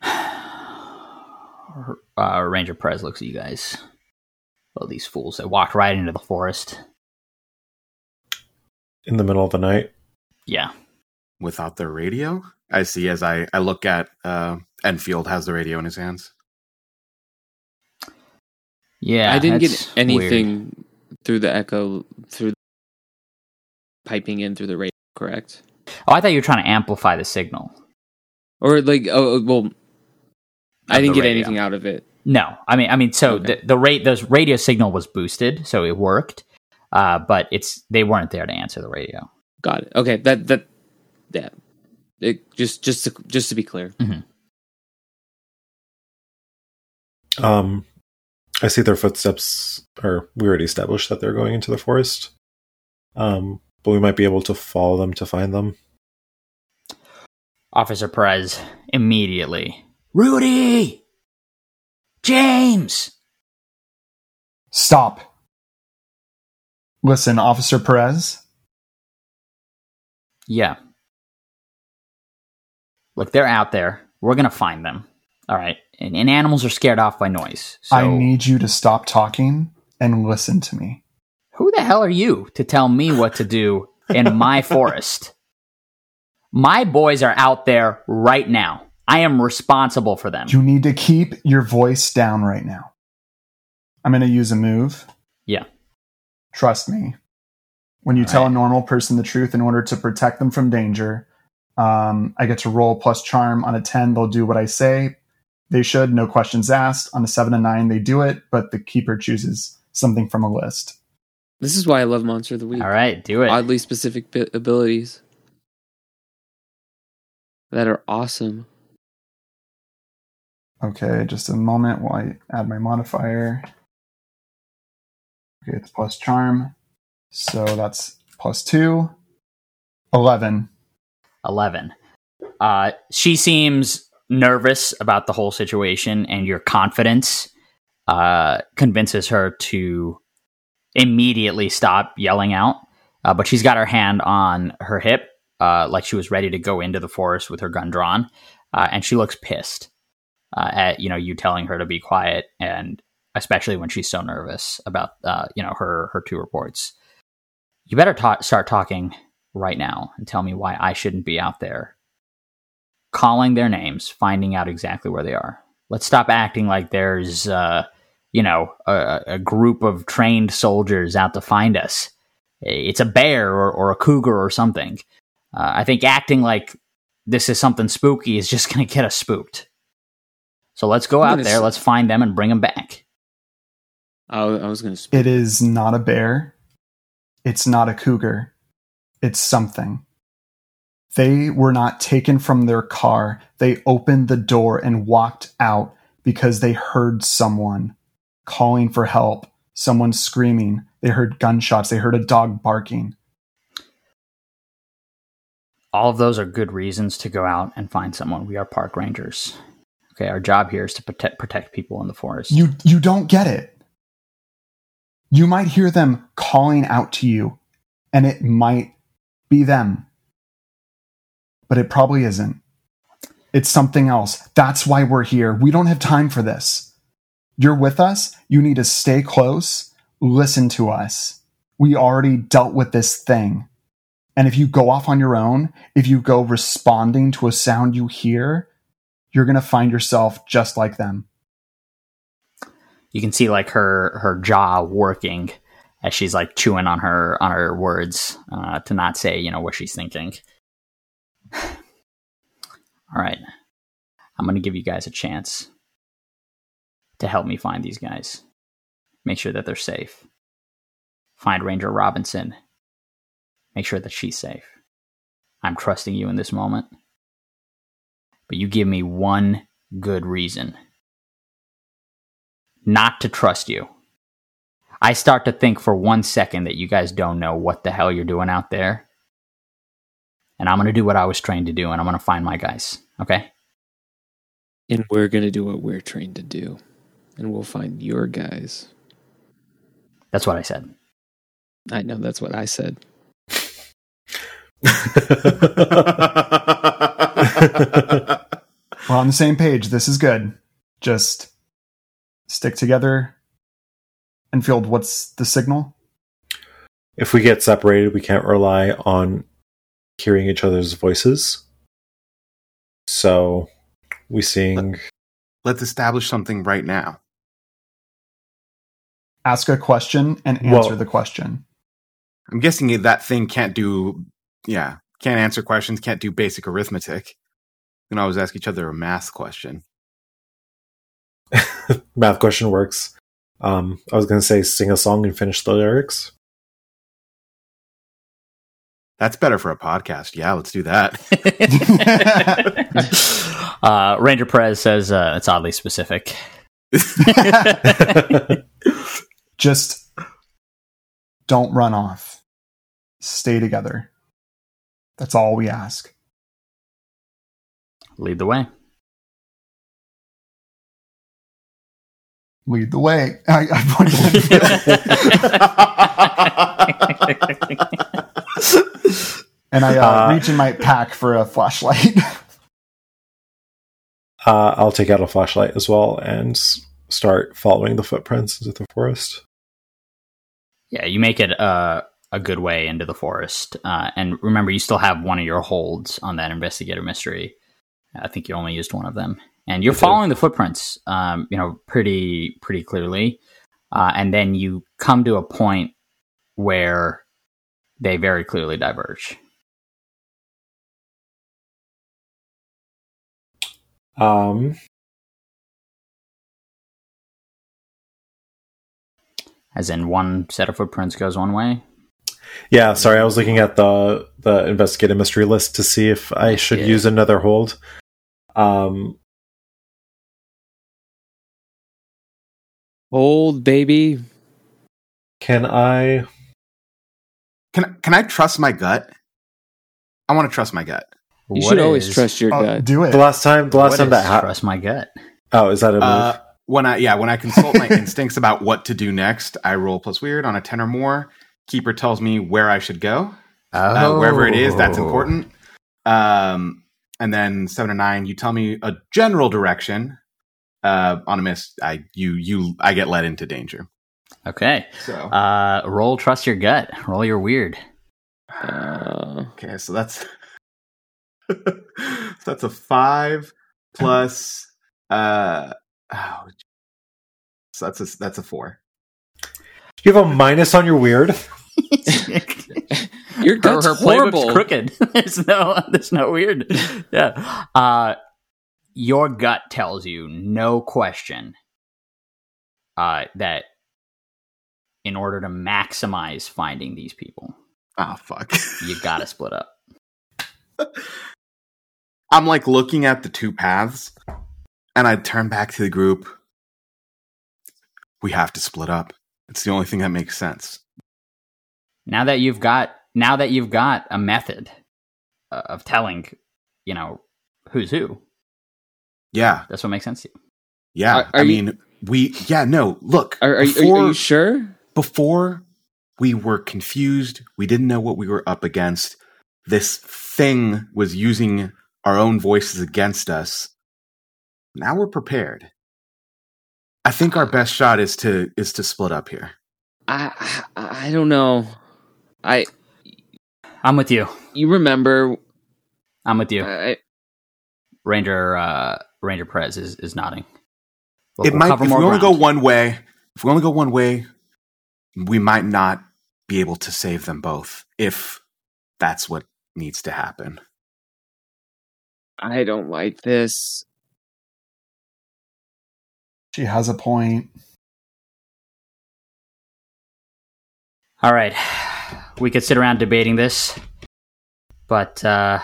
Uh, Ranger Perez looks at you guys. Well, these fools! They walked right into the forest. In the middle of the night. Yeah, without their radio. I see as I, I look at uh, Enfield has the radio in his hands. yeah. I didn't that's get anything through the echo through piping in through the radio, correct? Oh, I thought you were trying to amplify the signal. Or like oh well I didn't get radio. anything out of it. No, I mean, I mean, so Okay. the the rate those radio signal was boosted, so it worked. Uh, but it's they weren't there to answer the radio. Got it. Okay, that that yeah. It, just just to, just to be clear. Um, I see their footsteps, or we already established that they're going into the forest. Um, but we might be able to follow them to find them. Officer Perez immediately. Rudy! James! Stop. Listen, Officer Perez. Yeah. Look, they're out there. We're gonna find them. All right. And, and animals are scared off by noise. So I need you to stop talking and listen to me. who the hell are you to tell me what to do in my forest? My boys are out there right now. I am responsible for them. You need to keep your voice down right now. I'm going to use a move. Yeah. Trust me. When you All tell right. a normal person the truth in order to protect them from danger, um, I get to roll plus charm. On a 10, they'll do what I say. They should, no questions asked. On a 7 and 9, they do it, but the keeper chooses something from a list. This is why I love Monster of the Week. All right, do it. Oddly specific bi- abilities that are awesome. Okay, just a moment while I add my modifier. Okay, it's plus charm. So that's plus 2. 11. 11. Uh, she seems nervous about the whole situation, and your confidence uh, convinces her to immediately stop yelling out. Uh, but she's got her hand on her hip, uh, like she was ready to go into the forest with her gun drawn, uh, and she looks pissed uh, at you know you telling her to be quiet, and especially when she's so nervous about uh, you know her her two reports. You better ta- start talking right now and tell me why I shouldn't be out there calling their names, finding out exactly where they are. Let's stop acting like there's, uh, you know, a, a group of trained soldiers out to find us. It's a bear or, or a cougar or something. Uh, I think acting like this is something spooky is just going to get us spooked. So let's go out there, s- let's find them and bring them back. I, I was going to. It is not a bear. It's not a cougar. It's something. They were not taken from their car. They opened the door and walked out because they heard someone calling for help, someone screaming. They heard gunshots. They heard a dog barking. All of those are good reasons to go out and find someone. We are park rangers. Okay, our job here is to protect protect people in the forest. You you don't get it. You might hear them calling out to you, and it might be them. But it probably isn't. It's something else. That's why we're here. We don't have time for this. You're with us. You need to stay close. Listen to us. We already dealt with this thing. And if you go off on your own, if you go responding to a sound you hear, you're going to find yourself just like them. you can see like her her jaw working as she's like chewing on her on her words uh, to not say you know what she's thinking. All right. I'm going to give you guys a chance to help me find these guys. Make sure that they're safe. Find Ranger Robinson. Make sure that she's safe. I'm trusting you in this moment. But you give me one good reason not to trust you. I start to think for one second that you guys don't know what the hell you're doing out there. And I'm going to do what I was trained to do, and I'm going to find my guys. Okay? And we're going to do what we're trained to do. And we'll find your guys. That's what I said. I know that's what I said. We're on the same page. This is good. Just stick together. Enfield, what's the signal? if we get separated, we can't rely on hearing each other's voices. So we sing. Let's establish something right now. Ask a question and answer Well- the question. I'm guessing that thing can't do, yeah, can't answer questions, can't do basic arithmetic. We can always ask each other a math question. math question works. Um, I was going to say sing a song and finish the lyrics. That's better for a podcast. Yeah, let's do that. uh, Ranger Perez says uh, it's oddly specific. Just don't run off. Stay together. That's all we ask. Lead the way. Lead the way. I, I pointed at Phil. And I uh, Uh, reach in my pack for a flashlight. Uh, I'll take out a flashlight as well and s- start following the footprints into the forest. Yeah, you make it uh, a good way into the forest. Uh, and remember, you still have one of your holds on that investigate a mystery. I think you only used one of them, and you're I do. following the footprints. Um, you know, pretty pretty clearly. Uh, and then you come to a point where they very clearly diverge. Um, As in, one set of footprints goes one way. yeah, sorry, I was looking at the the investigative mystery list to see if I should Yeah. use another hold. Um, Old baby. can I? Can can I trust my gut? I want to trust my gut. You What should always trust your Uh, gut. do it. The last time, the last what time is that happened. trust my gut. Oh, is that a move? Uh, when I yeah, when I consult my instincts about what to do next, I roll plus weird on a ten or more. Keeper tells me where I should go. uh, wherever it is, that's Oh. important. Um, and then seven or nine, you tell me a general direction. Uh, on a miss, I you you I get led into danger. Okay. So Uh, roll trust your gut. Roll your weird. Uh, okay, so that's so that's a five plus uh oh, so that's a that's a four. you have a minus on your weird. your gut's her, her horrible. crooked. there's no, there's no weird. Yeah. Uh, your gut tells you, no question, uh, that in order to maximize finding these people, Oh fuck! you gotta split up. I'm like looking at the two paths, and I turn back to the group. We have to split up. It's the only thing that makes sense. Now that you've got, now that you've got a method uh, of telling, you know, who's who, Yeah, that's what makes sense to you. yeah. Are- are I you- mean, we. Yeah, no. Look, Are, are, you- are, you- are you sure? Before we were confused, we didn't know what we were up against. This thing was using our own voices against us. Now we're prepared. I think our best shot is to is to split up here. I I I don't know. I I'm with you. you remember? I'm with you. I, Ranger uh, Ranger Perez is, is nodding. We'll- it we'll might cover if we more only go one way if we only go one way we might not be able to save them both if that's what needs to happen I don't like this. She has a point. All right. We could sit around debating this, but uh,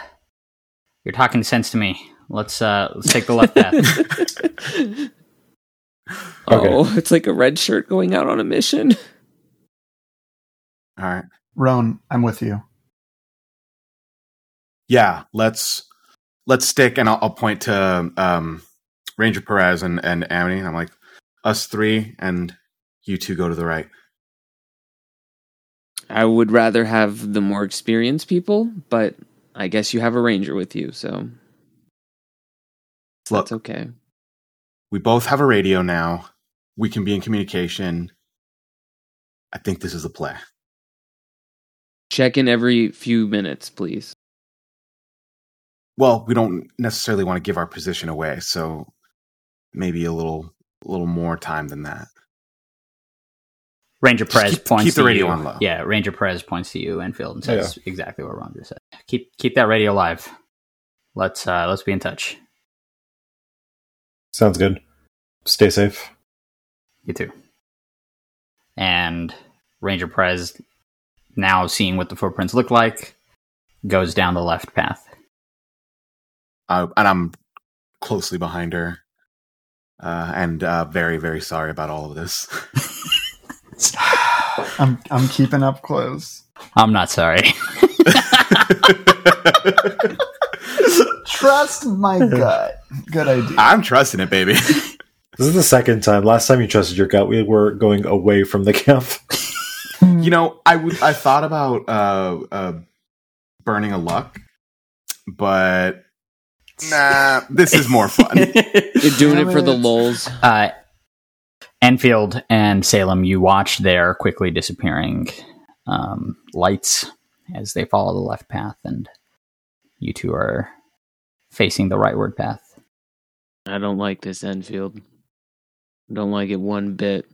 you're talking sense to me. Let's uh, let's take the left path. Oh, it's like a red shirt going out on a mission. All right. Roan, I'm with you. Yeah, let's let's stick, and I'll, I'll point to um, Ranger Perez and and Amity. And I'm like, us three, and you two go to the right. I would rather have the more experienced people, but I guess you have a ranger with you, so Look, that's okay. we both have a radio now. We can be in communication. I think this is the play. Check in every few minutes, please. Well, we don't necessarily want to give our position away, so maybe a little a little more time than that. Ranger Just Perez keep- points keep the to radio you. on low. Yeah, Ranger Perez points to you, Enfield, and says exactly what Ron just said. Keep keep that radio live. Let's uh, let's be in touch. Sounds good. Stay safe. You too. And Ranger Perez, now seeing what the footprints look like, goes down the left path. Uh, and I'm closely behind her, uh, and uh, very very sorry about all of this. I'm I'm keeping up close. I'm not sorry. Trust my gut. Good idea. I'm trusting it, baby. This is the second time. Last time you trusted your gut, we were going away from the camp. You know, I I thought about uh, uh, burning a luck, but nah, this is more fun. You're doing it for the it. lulls. uh, Enfield and Salem, you watch their quickly disappearing um, lights as they follow the left path, and you two are facing the rightward path. I don't like this Enfield. I don't like it one bit.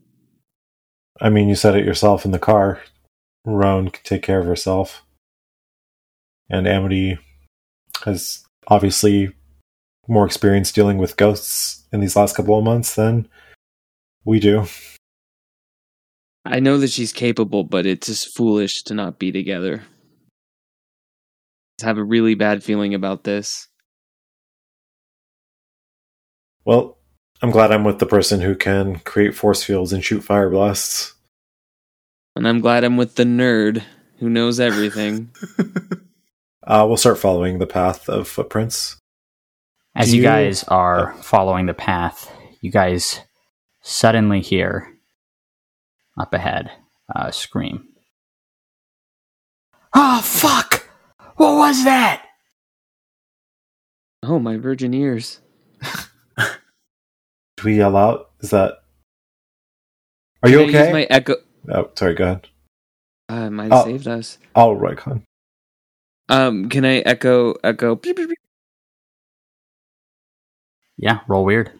I mean, you said it yourself in the car. Roan can take care of herself. And Amity has obviously more experience dealing with ghosts in these last couple of months than we do. I know that she's capable, but it's just foolish to not be together. I have a really bad feeling about this. Well, I'm glad I'm with the person who can create force fields and shoot fire blasts. And I'm glad I'm with the nerd who knows everything. Uh, we'll start following the path of footprints. As you you- guys are following the path, you guys suddenly hear up ahead a scream. Oh, fuck! What was that? oh, my virgin ears. Do we yell out? Is that. Are you Can I use okay? my echo. Oh, sorry, go ahead. Uh, it might have Oh. saved us. I'll Rycon. Um, can I echo echo? Yeah, roll weird.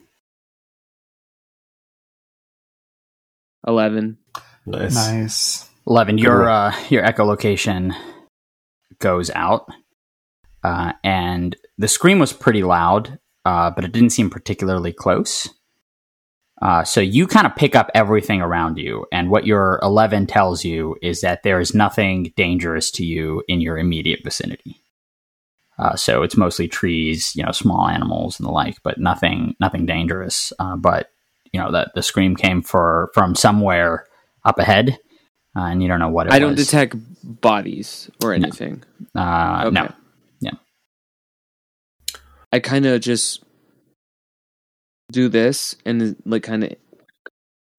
Eleven. Nice. Nice. Eleven. Good Your uh, your echolocation goes out, uh, and the scream was pretty loud, uh, but it didn't seem particularly close. Uh, so you kind of pick up everything around you, and what your eleven tells you is that there is nothing dangerous to you in your immediate vicinity. Uh, so it's mostly trees, you know, small animals and the like, but nothing nothing dangerous. Uh, but you know that the scream came for from somewhere up ahead, uh, and you don't know what it I don't was. detect bodies or anything. Uh, Okay. No, yeah. I kind of just do this and like kind of.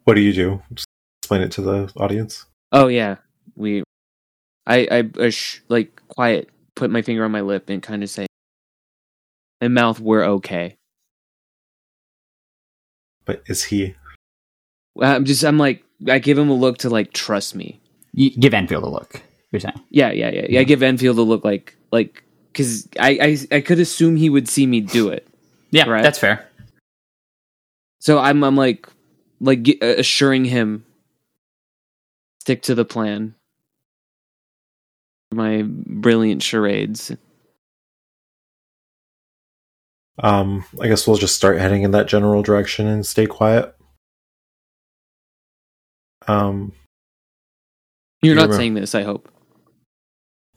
What do you do? Just explain it to the audience. Oh yeah, we. I I uh, sh- like quiet. Put my finger on my lip and kind of say, "My mouth, we're okay." But is he? I'm just. I'm like. I give him a look to like trust me. you give Enfield a look. You're saying, Yeah, yeah, yeah. yeah. I give Enfield a look like like because I, I I could assume he would see me do it. yeah, Right. that's fair. So I'm I'm like like uh, assuring him stick to the plan. My brilliant charades. Um, I guess we'll just start heading in that general direction and stay quiet. Um, You're not saying this, I hope.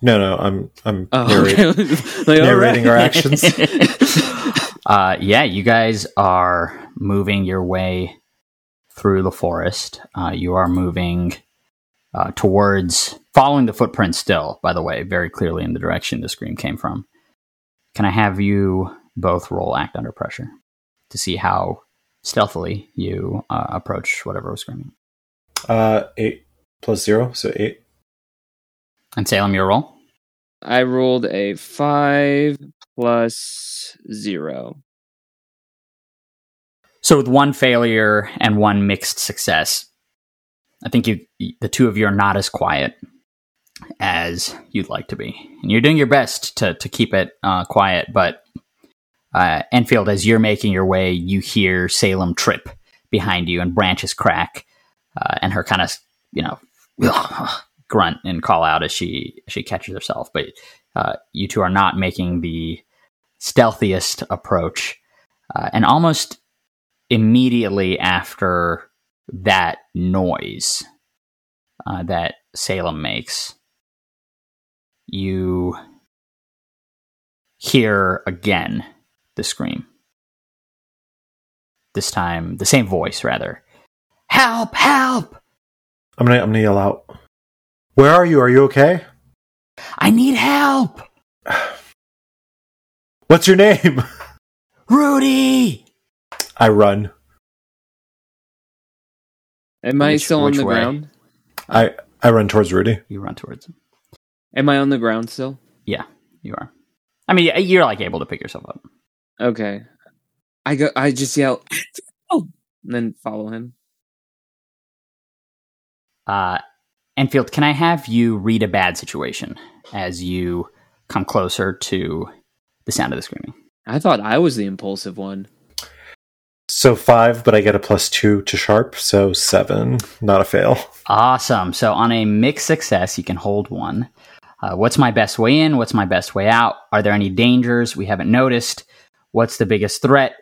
no, no, I'm I'm Oh, narrate- okay. Like, narrating our actions. uh, yeah, you guys are moving your way through the forest. Uh, you are moving uh, towards, following the footprint still, by the way, very clearly in the direction the scream came from. Can I have you both roll act under pressure to see how stealthily you uh, approach whatever was screaming? uh eight plus zero, so eight. And Salem, your roll? I rolled a five plus zero. So with one failure and one mixed success, I think you the two of you are not as quiet as you'd like to be, and you're doing your best to to keep it uh, quiet. But uh, Enfield, as you're making your way, you hear Salem trip behind you, and branches crack, uh, and her kind of you know grunt and call out as she she catches herself. But uh, you two are not making the stealthiest approach, uh, and almost immediately after that noise uh, that Salem makes, you hear again the scream. This time, the same voice, rather. Help! Help! I'm gonna I'm gonna yell out. Where are you? Are you okay? I need help! What's your name? Rudy! I run. Am I Which- still on which the way? ground? I I run towards Rudy. You run towards him. Am I on the ground still? Yeah, you are. I mean, you're like able to pick yourself up. Okay. I go. I just yell, "Oh!" and then follow him. Uh, Enfield, can I have you read a bad situation as you come closer to the sound of the screaming? I thought I was the impulsive one. So five, but I get a plus two to sharp, so seven. Not a fail. Awesome. So on a mixed success, you can hold one. Uh, what's my best way in? What's my best way out? Are there any dangers we haven't noticed? What's the biggest threat?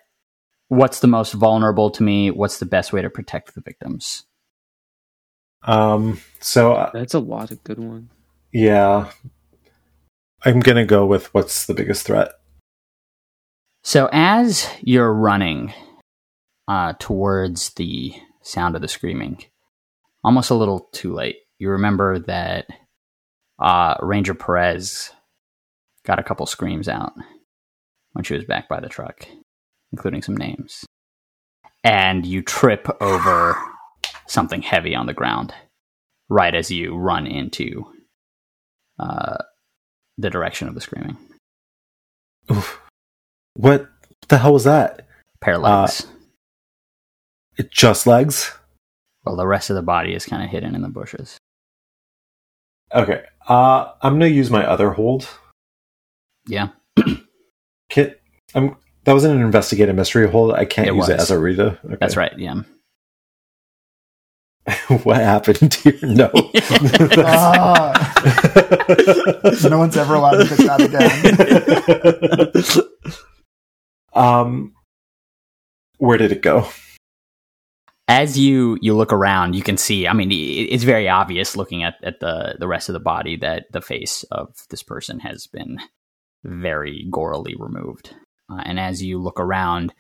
What's the most vulnerable to me? What's the best way to protect the victims? Um. So uh, That's a lot of good ones. yeah, I'm gonna go with what's the biggest threat. So as you're running uh, towards the sound of the screaming, almost a little too late, you remember that uh, Ranger Perez got a couple screams out when she was back by the truck, including some names. And you trip over something heavy on the ground right as you run into uh, the direction of the screaming. Oof. What the hell was that? Pair of legs. It just legs. Well, the rest of the body is kind of hidden in the bushes. Okay. Uh, I'm gonna use my other hold. Yeah. Kit. I'm. That wasn't an investigative mystery hold. I can't It use it as a reader. Okay. That's right. Yeah. what happened to your note? Ah. no one's ever allowed to pick that again. um, where did it go? As you you look around, you can see. I mean, it's very obvious looking at, at the the rest of the body that the face of this person has been very gorily removed. Uh, and as you look around,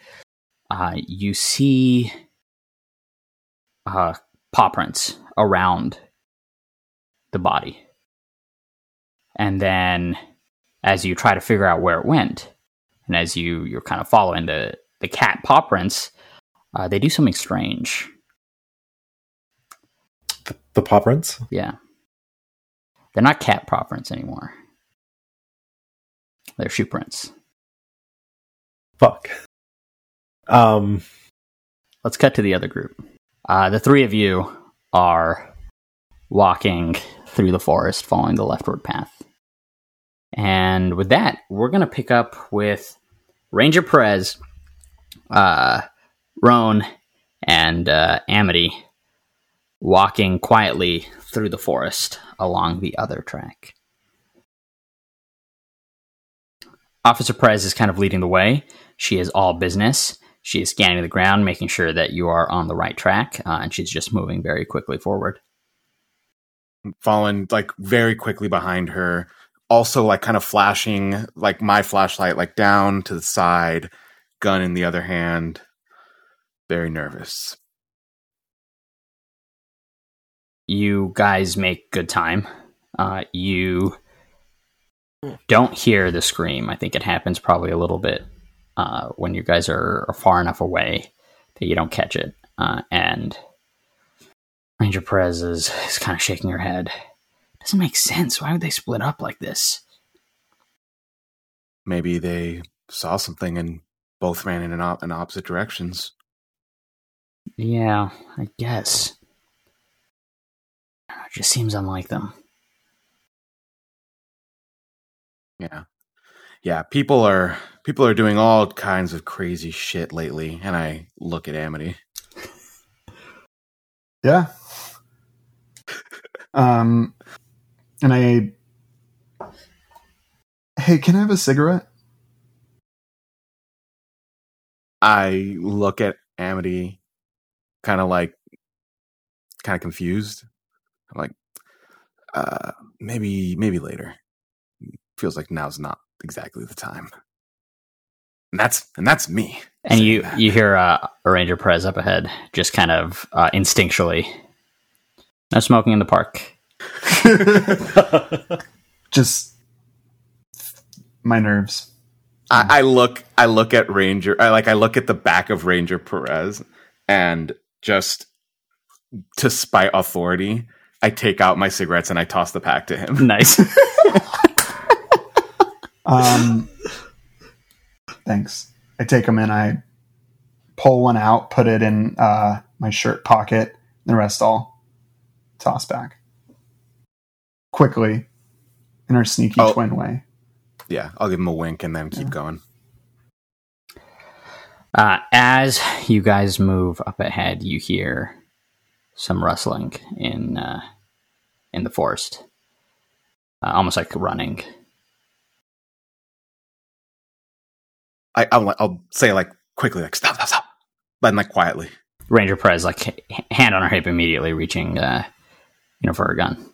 uh, you see uh, paw prints around the body. And then, as you try to figure out where it went, and as you you're kind of following the the cat paw prints, uh, they do something strange. The, the paw prints. Yeah, they're not cat paw prints anymore. They're shoe prints. Fuck. Um. Let's cut to the other group. Uh, the three of you are walking through the forest, following the leftward path. And with that, we're going to pick up with Ranger Perez, uh, Roan, and uh, Amity walking quietly through the forest along the other track. Officer Perez is kind of leading the way, she is all business. She is scanning the ground, making sure that you are on the right track, uh, and she's just moving very quickly forward. Falling like very quickly behind her. Also, like kind of flashing like my flashlight, like down to the side, gun in the other hand. Very nervous. You guys make good time. Uh, you don't hear the scream. I think it happens probably a little bit uh, when you guys are, are far enough away that you don't catch it. Uh, and Ranger Perez is, is kind of shaking her head. Doesn't make sense. Why would they split up like this? Maybe they saw something and both ran in, an op- in opposite directions. Yeah, I guess. It just seems unlike them. Yeah. Yeah, people are people are doing all kinds of crazy shit lately, and I look at Amity. Yeah. Um, and I, hey, can I have a cigarette? I look at Amity, kind of like, kind of confused. I'm like, uh, maybe, maybe later. Feels like now's not exactly the time. And that's and that's me. And you that. you hear uh, a Ranger Perez up ahead, just kind of uh, instinctually. No smoking in the park. Just my nerves. I, I look I look at Ranger I like I look at the back of Ranger Perez and just to spite authority, I take out my cigarettes and I toss the pack to him. Nice. Um, thanks. I take them and I pull one out, put it in uh, my shirt pocket. The rest all toss back quickly in our sneaky Oh. twin way. Yeah, I'll give him a wink and then keep going. Uh, as you guys move up ahead, you hear some rustling in uh, in the forest, uh, almost like running. I I'll, I'll say like quickly like stop stop stop, but like quietly. Ranger Perez, like hand on her hip, immediately reaching, uh, you know, for her gun.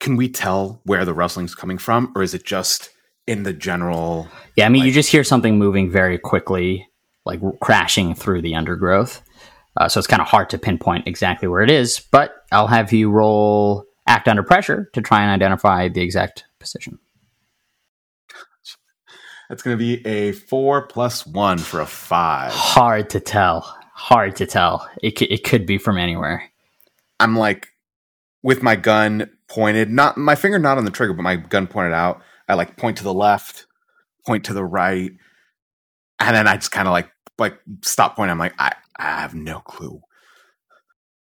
Can we tell where the rustling's coming from, or is it just in the general? Yeah, I mean, you just hear something moving very quickly, like crashing through the undergrowth. Uh, so it's kind of hard to pinpoint exactly where it is, but I'll have you roll act under pressure to try and identify the exact position. That's going to be a four plus one for a five. Hard to tell. Hard to tell. It, c- it could be from anywhere. I'm like with my gun pointed, not my finger not on the trigger, but my gun pointed out. I like point to the left, point to the right, and then I just kind of like like stop pointing. I'm like, I, I have no clue.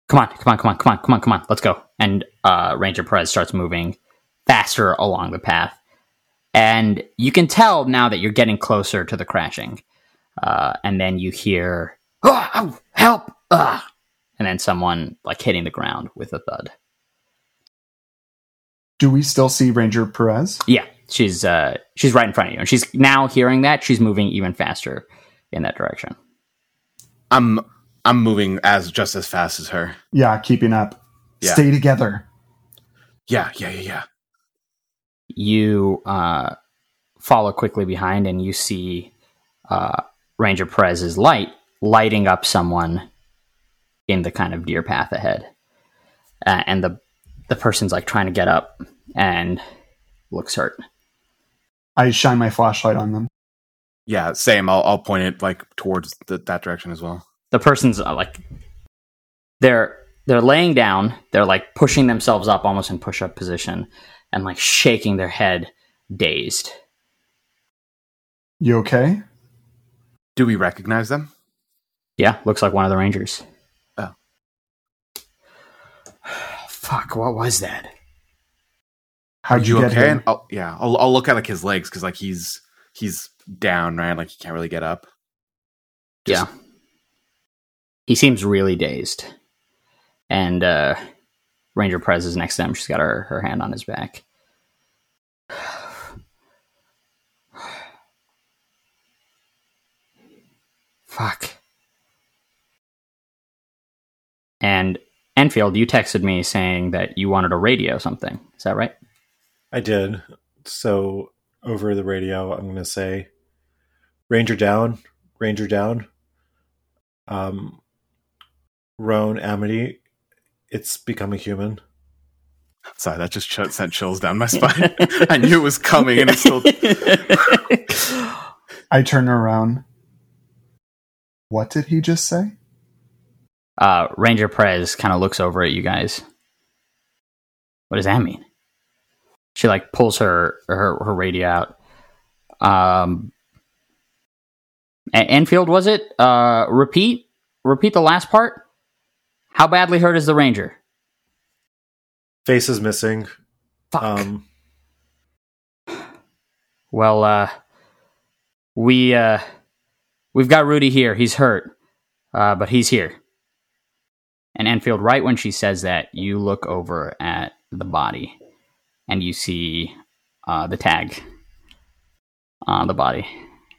Come on, come on, come on, come on, come on, come on. Let's go. And uh, Ranger Perez starts moving faster along the path. And you can tell now that you're getting closer to the crashing. Uh, and then you hear, oh, oh, help! Ah! And then someone like hitting the ground with a thud. Do we still see Ranger Perez? Yeah, she's uh, she's right in front of you, and she's now hearing that she's moving even faster in that direction. I'm I'm moving as just as fast as her. Yeah, keeping up. Yeah. Stay together. Yeah, yeah, yeah, yeah. You uh, follow quickly behind and you see uh, Ranger Perez's light lighting up someone in the kind of deer path ahead. Uh, and the the person's like trying to get up and looks hurt. I shine my flashlight on them. Yeah, same. I'll I'll point it like towards the, that direction as well. The person's uh, like they're they're laying down, they're like pushing themselves up almost in push up position and like shaking their head dazed. You okay? Do we recognize them? Yeah, looks like one of the rangers. Oh. Fuck, what was that? How'd Are you, you get okay? here? And I'll, yeah, I'll I'll look at like his legs because like he's he's down, right? Like he can't really get up. Yeah. He seems really dazed. And uh Ranger Perez is next to him. She's got her, her hand on his back. Fuck. And Enfield, you texted me saying that you wanted a radio something. Is that right? I did. So over the radio, I'm going to say, Ranger down, Ranger down. Um, Roan Amity, it's becoming human. Sorry, that just ch- sent chills down my spine. I knew it was coming, and it's still. I turn around. What did he just say? uh, Ranger Perez kind of looks over at you guys. What does that mean? She like pulls her her, her radio out. Um, A- Enfield was it? Uh, repeat, repeat the last part. How badly hurt is the Ranger? Face is missing. Fuck. Um, Well, uh, we uh, we've got Rudy here. He's hurt, uh, but he's here. And Enfield, right when she says that, you look over at the body, and you see uh, the tag on the body,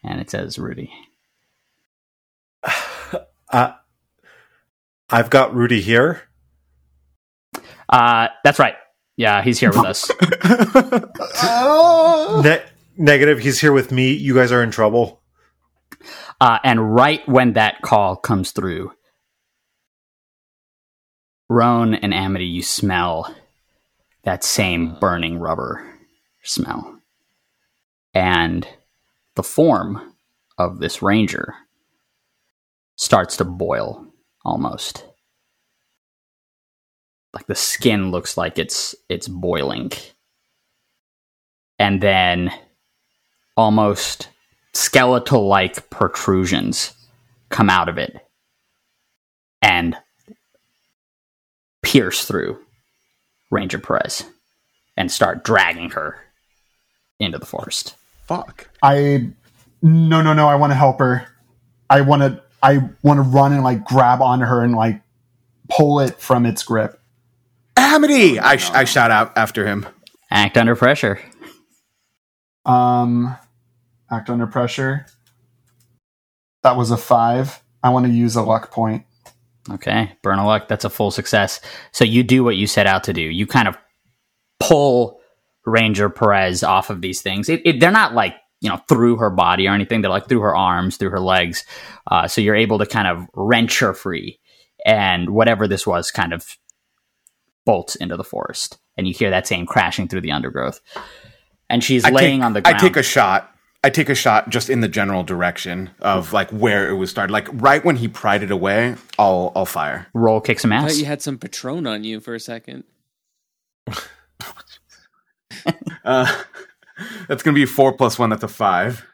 and it says Rudy. uh, I've got Rudy here. Uh, that's right. Yeah, he's here with us. Ne- negative. He's here with me. You guys are in trouble. Uh, and right when that call comes through, Roan and Amity, you smell that same burning rubber smell. And the form of this ranger starts to boil almost. Like the skin looks like it's it's boiling. And then almost skeletal like protrusions come out of it and pierce through Ranger Perez and start dragging her into the forest. Fuck. I no no no. I want to help her. I want to I want to run and like grab onto her and like pull it from its grip. Amity! I, sh- I shout out after him. Act under pressure. Um, act under pressure. That was a five. I want to use a luck point. Okay, burn a luck. That's a full success. So you do what you set out to do. You kind of pull Ranger Perez off of these things. It, it, they're not like you know through her body or anything. They're like through her arms, through her legs. Uh, so you're able to kind of wrench her free, and whatever this was, kind of bolts into the forest. And you hear that same crashing through the undergrowth. And she's I laying take, on the ground. I take a shot. I take a shot just in the general direction of like where it was started. Like right when he pried it away, I'll I'll fire. roll, kick some I ass. thought you had some Patron on you for a second. Uh, that's gonna be four plus one. That's a five.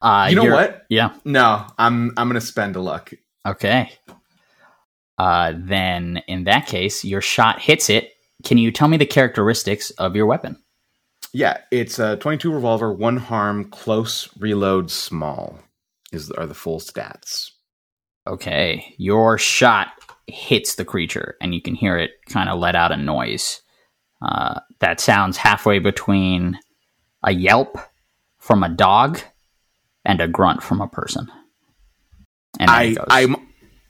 Uh, You know what? Yeah. No, I'm I'm gonna spend a luck. Okay. Uh, then, in that case, your shot hits it. Can you tell me the characteristics of your weapon? Yeah, it's a 22 revolver, one harm, close, reload, small. Is are the full stats? Okay. Your shot hits the creature, and you can hear it kind of let out a noise. Uh, that sounds halfway between a yelp from a dog and a grunt from a person. And I. I'm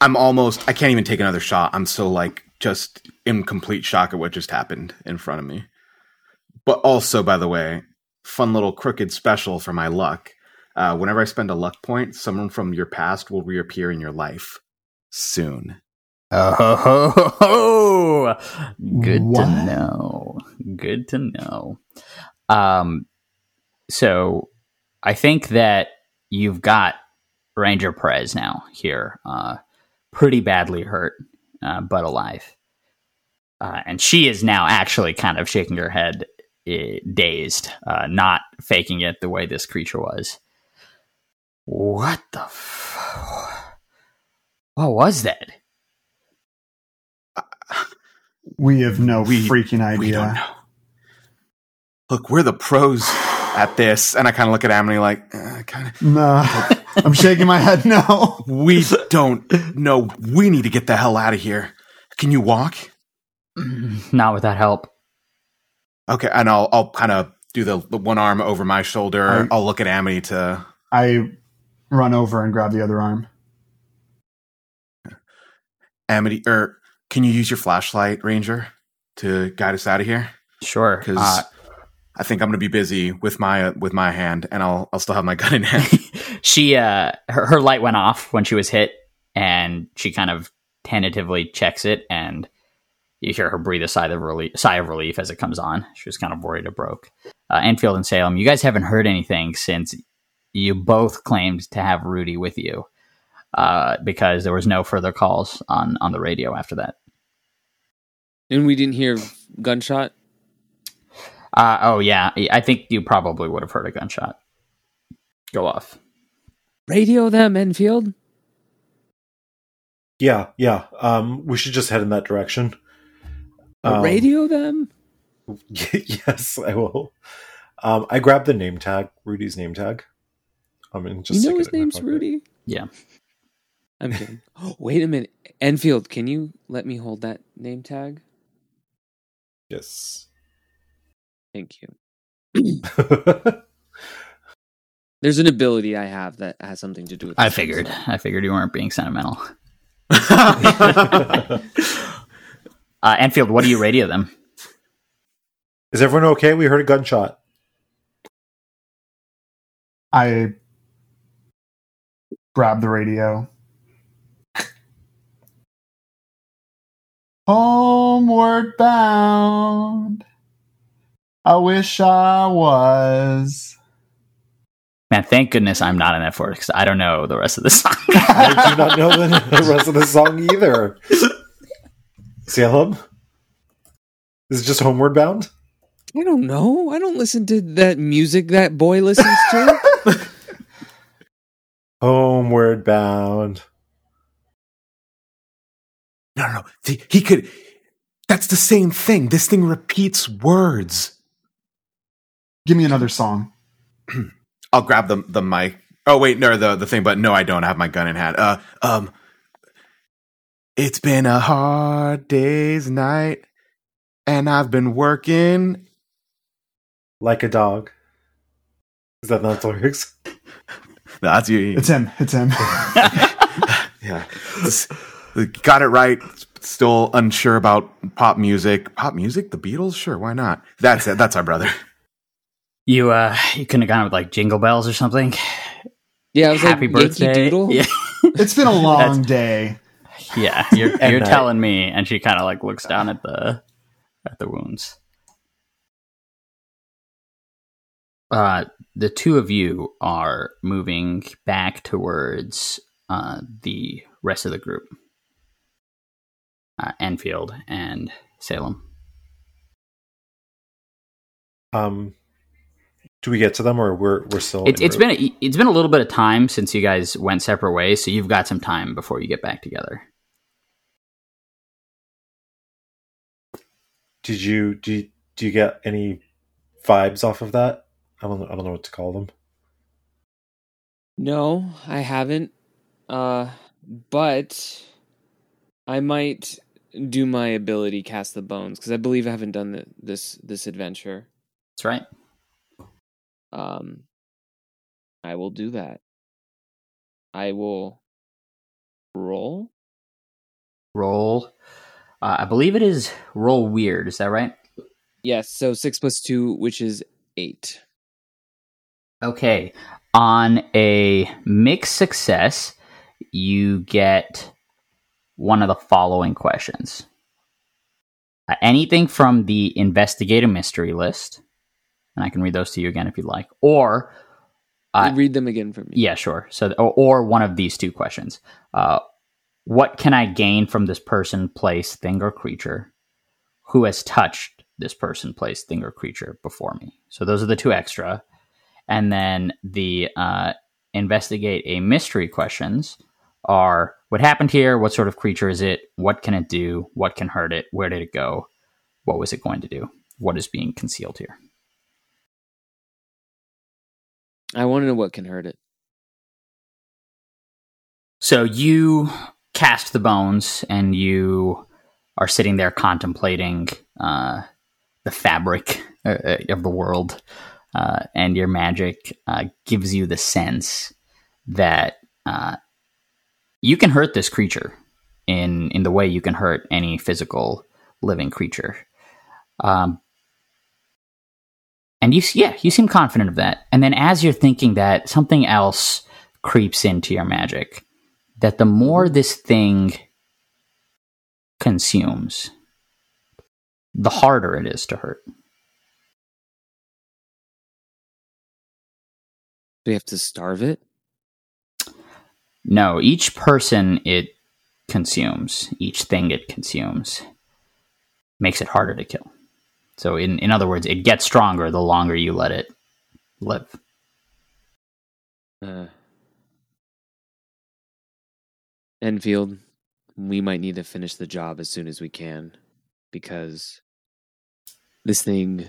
I'm almost I can't even take another shot. I'm so like just in complete shock at what just happened in front of me. But also, by the way, fun little crooked special for my luck. Uh, whenever I spend a luck point, someone from your past will reappear in your life soon. Oh, ho, ho, ho, ho. good What? to know. Good to know. Um, so I think that you've got Ranger Perez now here, uh, pretty badly hurt, uh, but alive. Uh, and she is now actually kind of shaking her head, eh, dazed, uh, not faking it the way this creature was. What the? F- what was that? We have no We- freaking idea. We don't know. Look, we're the pros at this, and I kind of look at Amity like, uh, kind of. Nah, I'm shaking my head. No. We don't know. We need to get the hell out of here. Can you walk? Not without help. Okay, and I'll I'll kind of do the, the one arm over my shoulder. I- I'll look at Amity to. I run over and grab the other arm. Amity, or can you use your flashlight, Ranger, to guide us out of here? Sure. Because Uh, I think I'm going to be busy with my with my hand, and I'll I'll still have my gun in hand. she uh her, her light went off when she was hit and she kind of tentatively checks it and you hear her breathe a sigh of relief, sigh of relief as it comes on she was kind of worried it broke uh, enfield and salem you guys haven't heard anything since you both claimed to have rudy with you uh, because there was no further calls on on the radio after that And we didn't hear gunshot. Uh, oh yeah i think you probably would have heard a gunshot go off Radio them, Enfield. Yeah, yeah. Um, we should just head in that direction. Um, radio them. yes, I will. Um, I grabbed the name tag, Rudy's name tag. Um, and just you know his name's. Rudy. yeah I'm kidding. Wait a minute, Enfield. Can you let me hold that name tag? Yes. Thank you. There's an ability I have that has something to do with. i figured so- i figured you weren't being sentimental uh, enfield what do you radio them Is everyone okay? We heard a gunshot. I grab the radio. Homeward bound. I wish I was. Man, thank goodness I'm not in that for because I don't know the rest of the song. I do not know the, the rest of the song either. Salem? Is it just Homeward Bound? I don't know. I don't listen to that music that boy listens to. Homeward Bound. no, no, no. He could. That's the same thing. This thing repeats words. Give me another song. I'll grab the the mic. Oh wait, no, the the thing. But no, I don't I have my gun in hand. Uh, um, it's been a hard day's night, and I've been working. Like a dog. Is that not the lyrics? That's you. It's him. It's him. yeah, got it right. Still unsure about pop music. Pop music, the Beatles, sure, why not? That's it. That's our brother. You uh you couldn't have gone with like jingle bells or something. Yeah, I was Happy like birthday. Doodle. Yeah. it's been a long day. Yeah, you're you're telling me and she kind of like looks down at the at the wounds. Uh the two of you are moving back towards uh the rest of the group. Uh, Enfield and Salem. Um, do we get to them or we're we're still? It's en it's been a, it's been a little bit of time since you guys went separate ways, so you've got some time before you get back together. Did you do you, do you get any vibes off of that? I don't I don't know what to call them. No, I haven't. Uh, but I might do my ability cast the bones because I believe I haven't done the, this this adventure. That's right. Um, I will do that. I will roll. Roll. Uh, I believe it is roll weird. Is that right? Yes, so six plus two, which is eight. Okay. On a mixed success, you get one of the following questions. Uh, anything from the investigate a mystery list, and I can read those to you again if you'd like, or uh, Read them again for me. Yeah, sure. So, or, or one of these two questions. Uh, what can I gain from this person, place, thing, or creature who has touched this person, place, thing, or creature before me? So those are the two extra. And then the uh, investigate a mystery questions are what happened here? What sort of creature is it? What can it do? What can hurt it? Where did it go? What was it going to do? What is being concealed here? I want to know what can hurt it. So you cast the bones and you are sitting there contemplating uh, the fabric uh, of the world, uh, and your magic uh, gives you the sense that uh, you can hurt this creature. in in the way you can hurt any physical living creature. Um, and you, yeah, you seem confident of that. And then as you're thinking that, something else creeps into your magic. That the more this thing consumes, the harder it is to hurt. Do we have to starve it? No, each person it consumes, each thing it consumes, makes it harder to kill. So, in, in other words, it gets stronger the longer you let it live. Uh, Enfield, we might need to finish the job as soon as we can because this thing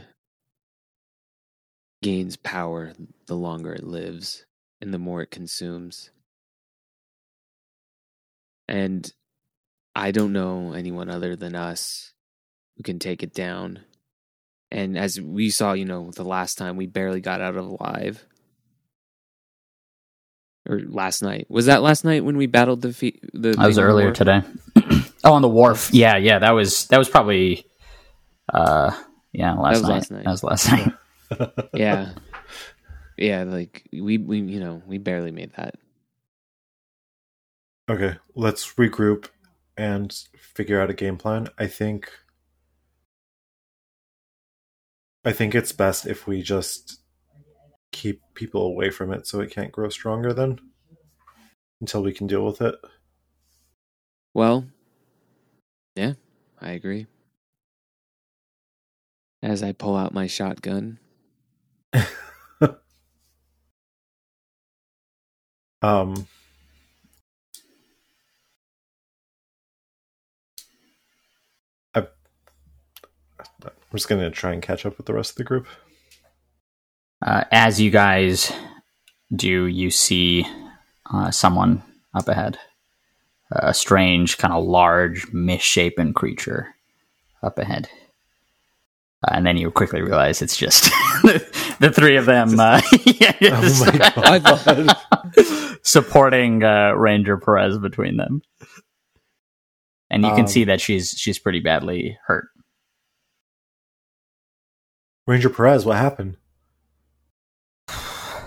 gains power the longer it lives and the more it consumes. And I don't know anyone other than us who can take it down. And as we saw, you know, the last time we barely got out of alive. Or last night. Was that last night when we battled the fe- the That was thing on the earlier wharf? today. oh, on the wharf. Yeah, yeah. That was that was probably uh yeah, last was night. last night. That was last night. Yeah. Yeah, like we we you know, we barely made that. Okay, let's regroup and figure out a game plan. I think I think it's best if we just keep people away from it so it can't grow stronger then until we can deal with it. Well, yeah, I agree. As I pull out my shotgun, Um I'm just going to try and catch up with the rest of the group. Uh, as you guys do, you see uh, someone up ahead. A strange, kind of large, misshapen creature up ahead. Uh, and then you quickly realize it's just the, three of them uh, yeah, Oh my god. supporting uh, Ranger Perez between them. And you can Um, see that she's she's pretty badly hurt. Ranger Perez, what happened? I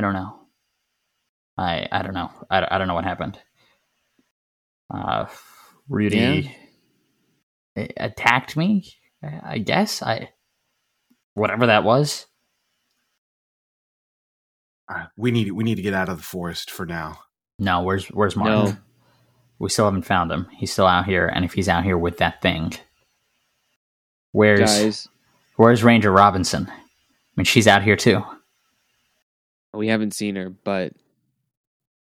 don't know. I I don't know. I, I don't know what happened. Uh, Rudy a- attacked me. I I guess I whatever that was. All right, we need we need to get out of the forest for now. No, where's where's Martin? No. We still haven't found him. He's still out here, and if he's out here with that thing, where's guys, where's Ranger Robinson? I mean, she's out here too. we haven't seen her, but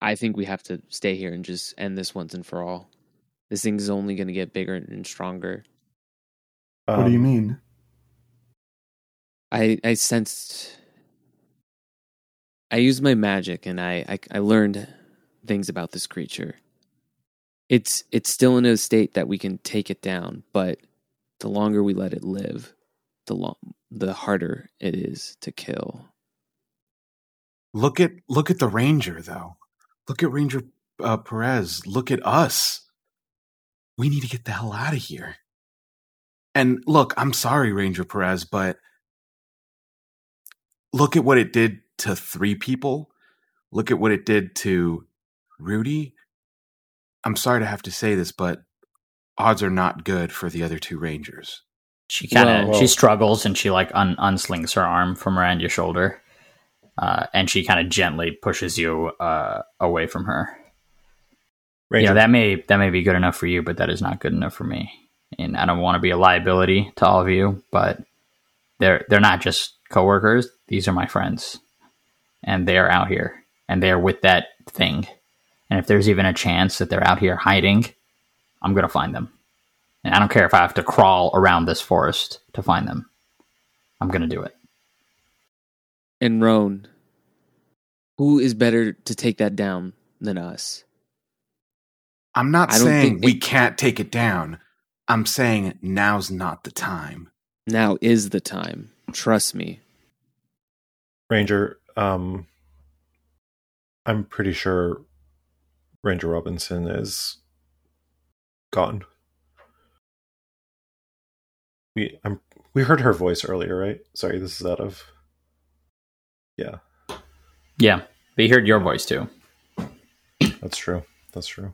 I think we have to stay here and just end this once and for all. This thing's only going to get bigger and stronger. what do you Um, mean? I I sensed I used my magic and I, I I learned things about this creature. It's it's still in a state that we can take it down, but the longer we let it live, the long the harder it is to kill. Look at look at the ranger though. Look at Ranger uh, Perez. Look at us. We need to get the hell out of here. And look, I'm sorry, Ranger Perez, but look at what it did to three people. Look at what it did to Rudy. I'm sorry to have to say this, but odds are not good for the other two Rangers. She kind of Well- she struggles and she like un- unslings her arm from around your shoulder, uh, and she kind of gently pushes you uh, away from her. Ranger, You know that may that may be good enough for you, but that is not good enough for me. And I don't want to be a liability to all of you, but they're they're not just coworkers. These are my friends, and they are out here, and they are with that thing. And if there's even a chance that they're out here hiding, I'm gonna find them. And I don't care if I have to crawl around this forest to find them. I'm gonna do it. And Roan, who is better to take that down than us? I'm not I saying we it- can't take it down. I'm saying now's not the time. Now is the time. Trust me. Ranger, um, I'm pretty sure Ranger Robinson is gone. We I'm, we heard her voice earlier, right? Sorry, this is out of. Yeah, Yeah, they heard your voice too. that's true. That's true.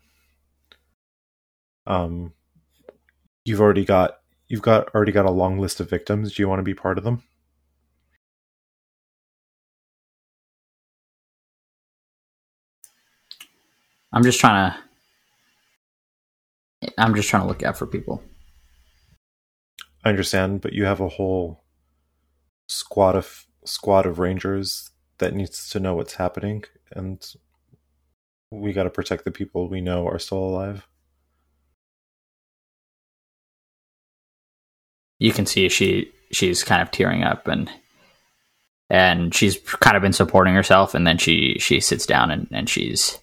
Um, you've already got you've got already got a long list of victims. Do you want to be part of them? I'm just trying to. I'm just trying to look out for people. I understand, but you have a whole squad of squad of rangers that needs to know what's happening, and we got to protect the people we know are still alive. You can see she she's kind of tearing up and and she's kind of been supporting herself, and then she she sits down and and she's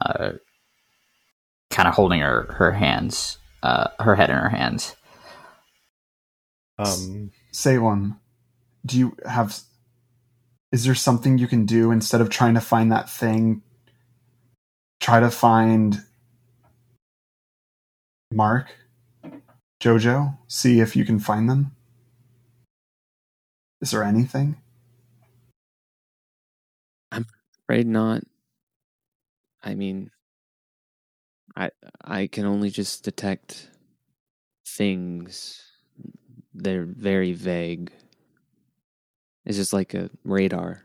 uh, kind of holding her her hands, uh, her head in her hands. Um, say one. do you have? Is there something you can do instead of trying to find that thing? Try to find Mark, Jojo. See if you can find them. Is there anything? I'm afraid not. I mean, I I can only just detect things. They're very vague. It's just like a radar.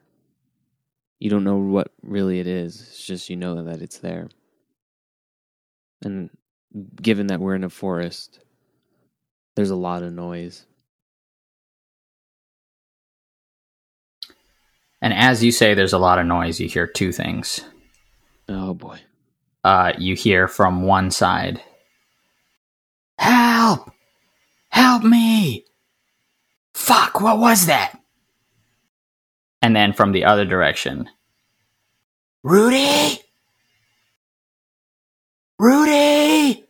You don't know what really it is. It's just you know that it's there. And given that we're in a forest, there's a lot of noise. And as you say, there's a lot of noise. You hear two things. Oh boy. Uh, you hear from one side, Help! Help me! Fuck, what was that? And then from the other direction, Rudy! Rudy!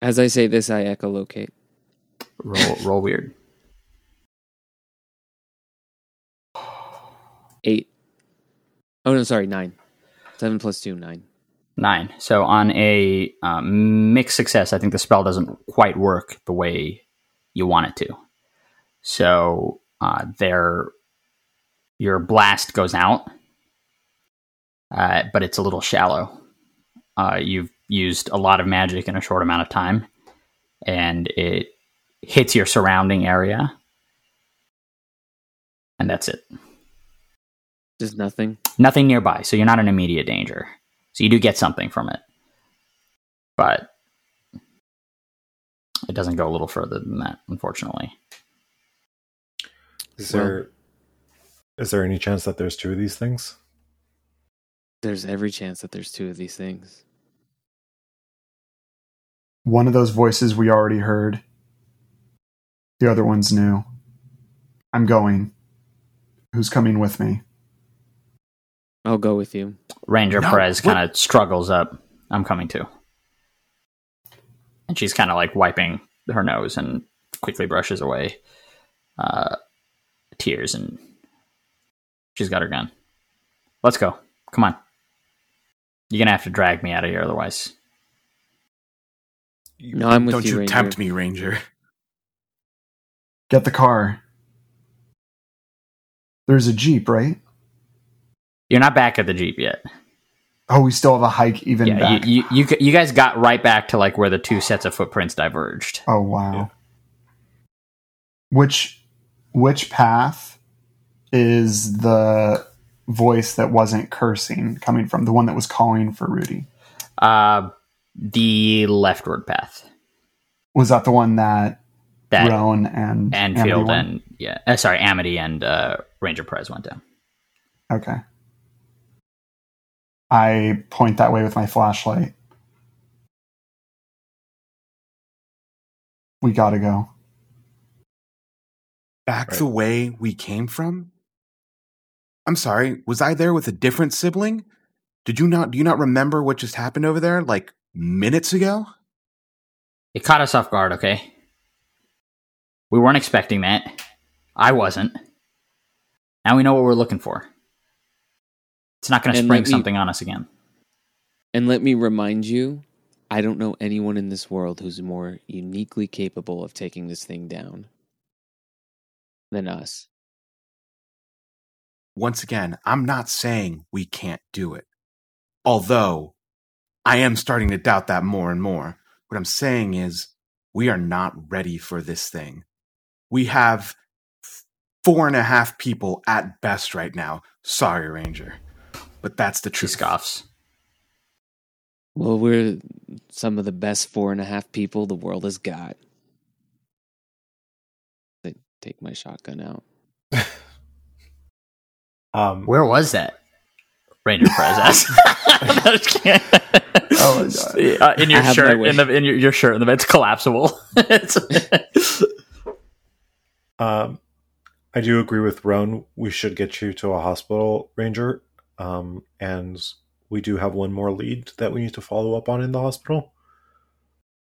As I say this, I echolocate. Roll, roll weird. Eight. Oh no, sorry, nine. Seven plus two, nine. Nine. So on a um, mixed success, I think the spell doesn't quite work the way you want it to. So uh, there, your blast goes out, uh, but it's a little shallow. Uh, you've used a lot of magic in a short amount of time, and it hits your surrounding area, and that's it. Just nothing. Nothing nearby, so you're not in immediate danger. So you do get something from it. But it doesn't go a little further than that, unfortunately. is Well- there is there any chance that there's two of these things? There's every chance that there's two of these things. One of those voices we already heard. The other one's new. I'm going. Who's coming with me? I'll go with you. Ranger No, Perez kind of struggles up. I'm coming too. And she's kind of like wiping her nose and quickly brushes away uh, tears and she's got her gun. Let's go. Come on. You're going to have to drag me out of here otherwise. No, I'm with Don't you, you Ranger. tempt me, Ranger. Get the car. There's a Jeep, right? You're not back at the Jeep yet. Oh, we still have a hike even yeah, back. you, you, you, you guys got right back to like where the two sets of footprints diverged. oh wow. Yeah. Which which path is the voice that wasn't cursing coming from? The one that was calling for Rudy. Uh, the leftward path. Was that the one that, That Roan and Amity Enfield and yeah, uh, sorry, Amity and uh, Ranger Perez went down. Okay. I point that way with my flashlight. We gotta go. Back Right. the way we came from? I'm sorry, was I there with a different sibling? Did you not do you not remember what just happened over there like minutes ago? It caught us off guard. Okay, we weren't expecting that. I wasn't. Now we know what we're looking for. It's not going to spring me- something on us again. And let me remind you, I don't know anyone in this world who's more uniquely capable of taking this thing down than us. Once again, I'm not saying we can't do it. Although I am starting to doubt that more and more. What I'm saying is we are not ready for this thing. We have four and a half people at best right now. Sorry, Ranger. But that's the She truth. scoffs. Well, we're some of the best four and a half people the world has got. They take my shotgun out. Um, Where was that? Ranger Perez asked. Oh my God. Uh, in your I shirt, in the in your, your shirt, in the it's collapsible. It's- Um, I do agree with Roan. We should get you to a hospital, Ranger. Um, and we do have one more lead that we need to follow up on in the hospital.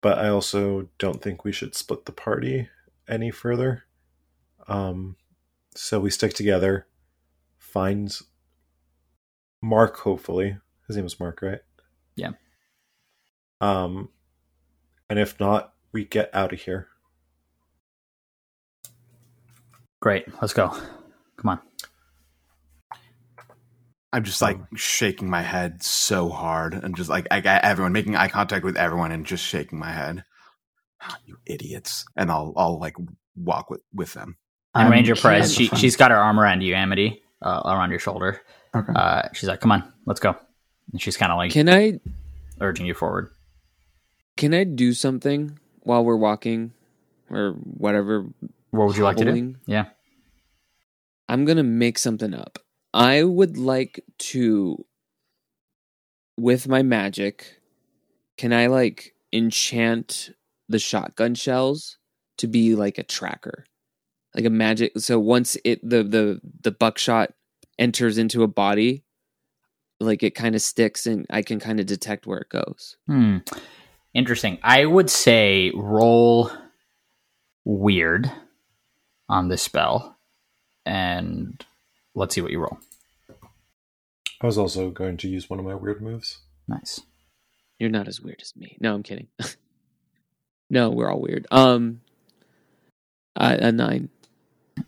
But I also don't think we should split the party any further. Um, so we stick together, find Mark, hopefully. His name is Mark, right? Yeah. Um, and if not, we get out of here. Great, let's go. Come on. I'm just like shaking my head so hard and just like I got everyone making eye contact with everyone and just shaking my head. Ah, you idiots. And I'll I'll like walk with with them. And I'm Ranger Perez, kidding. she she's got her arm around you, Amity, uh, around your shoulder. Okay. Uh, she's like, "Come on, let's go." And she's kind of like Can I urging you forward. can I do something while we're walking or whatever? What would you like to do? Yeah. I'm gonna make something up. I would like to, with my magic, can I like enchant the shotgun shells to be like a tracker, like a magic? So once it the the the buckshot enters into a body, like it kind of sticks, and I can kind of detect where it goes. Hmm. Interesting. I would say roll weird on this spell, and let's see what you roll. I was also going to use one of my weird moves. Nice. You're not as weird as me. No, I'm kidding. no, we're all weird. Um, uh, a nine.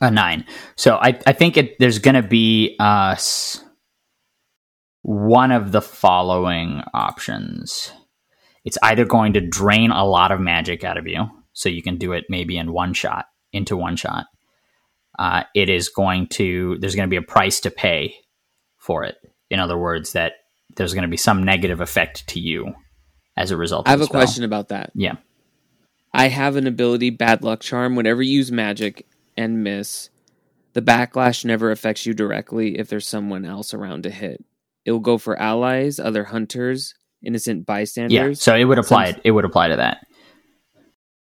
A nine. So I, I think it, there's going to be uh, one of the following options. It's either going to drain a lot of magic out of you, so you can do it maybe in one shot, into one shot. Uh, it is going to, there's going to be a price to pay for it. In other words, that there's going to be some negative effect to you as a result I have a spell. question about that. Yeah. I have an ability, Bad Luck Charm. Whenever you use magic and miss, the backlash never affects you directly if there's someone else around to hit. It will go for allies, other hunters, innocent bystanders. Yeah. So it would apply, Some- it would apply to that.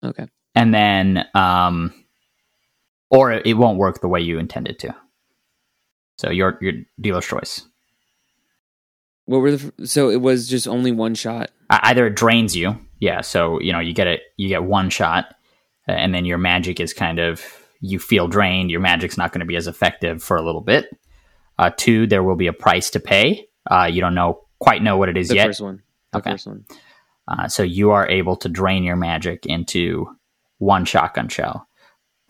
okay. and then um or it won't work the way you intended to so your your dealer's choice What were the? So it was just only one shot. Either it drains you yeah so you know you get it you get one shot uh, and then your magic is kind of you feel drained your magic's not going to be as effective for a little bit uh two there will be a price to pay uh you don't know quite know what it is The yet first one. The Okay. first one. Uh, so you are able to drain your magic into one shotgun shell,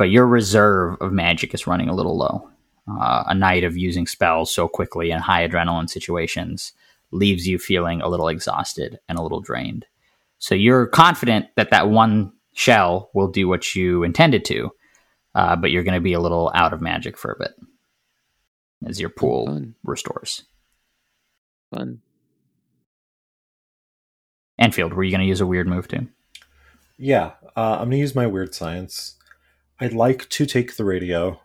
but your reserve of magic is running a little low. Uh, a night of using spells so quickly in high adrenaline situations leaves you feeling a little exhausted and a little drained. So you're confident that that one shell will do what you intended to, uh, but you're going to be a little out of magic for a bit as your pool Fun. restores. Fun. Enfield, were you going to use a weird move too? Yeah, uh, I'm going to use my weird science. I'd like to take the radio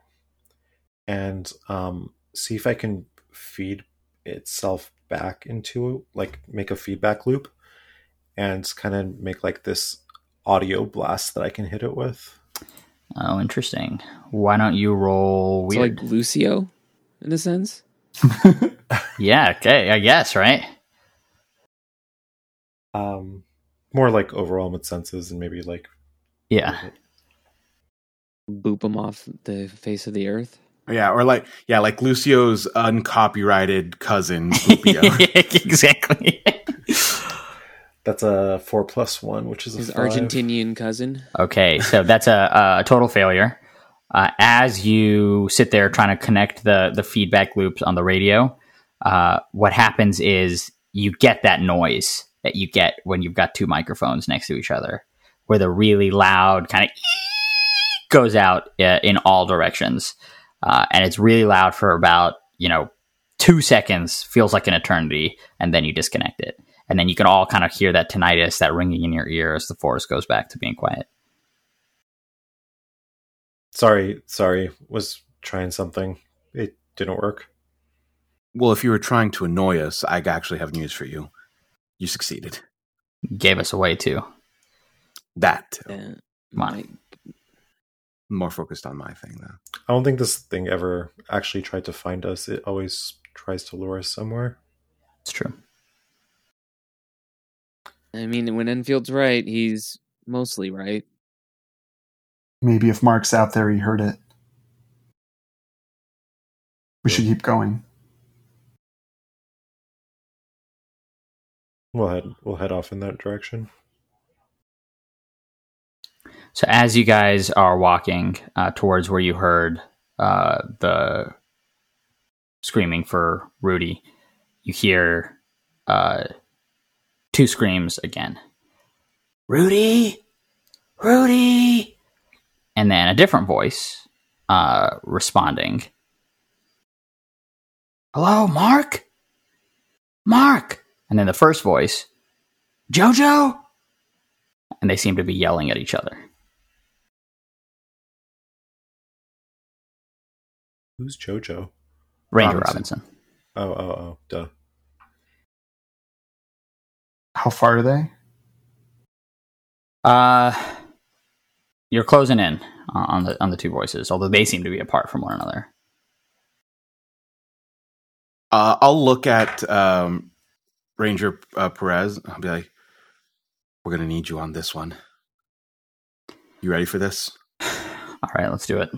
and um, see if I can feed itself back into, like, make a feedback loop and kind of make, like, this audio blast that I can hit it with. Oh, interesting. Why don't you roll So weird? like Lucio, in a sense. yeah, okay, I guess, right? Um, more like overall with senses and maybe, like, Yeah. Boop him off the face of the earth. Yeah, or like yeah, like Lucio's uncopyrighted cousin. Exactly. That's a four plus one, which is a His five. Argentinian cousin. Okay, so that's a, a total failure. Uh, as you sit there trying to connect the the feedback loops on the radio, uh, what happens is you get that noise that you get when you've got two microphones next to each other, where the really loud kind of goes out uh, in all directions, uh, and it's really loud for about you know two seconds, feels like an eternity, and then you disconnect it, and then you can all kind of hear that tinnitus, that ringing in your ear as the forest goes back to being quiet. Sorry, sorry. Was trying something. It didn't work. well, if you were trying to annoy us, I actually have news for you. You succeeded. gave us away too. That too. Uh, Come on. My- more focused on my thing though. I don't think this thing ever actually tried to find us. It always tries to lure us somewhere. It's true. I mean, when Enfield's right, he's mostly right. Maybe if Mark's out there, he heard it. We should keep going. We'll head we'll head off in that direction. So as you guys are walking uh, towards where you heard uh, the screaming for Rudy, you hear uh, two screams again. Rudy, Rudy, and then a different voice uh, responding. Hello, Mark. Mark, and then the first voice, Jojo, and they seem to be yelling at each other. Who's Jojo? Ranger Robinson. Robinson. Oh, oh, oh, duh. How far are they? Uh, you're closing in on on the on the two voices, although they seem to be apart from one another. Uh, I'll look at um, Ranger uh, Perez. I'll be like, "We're gonna need you on this one. You ready for this?" All right, let's do it.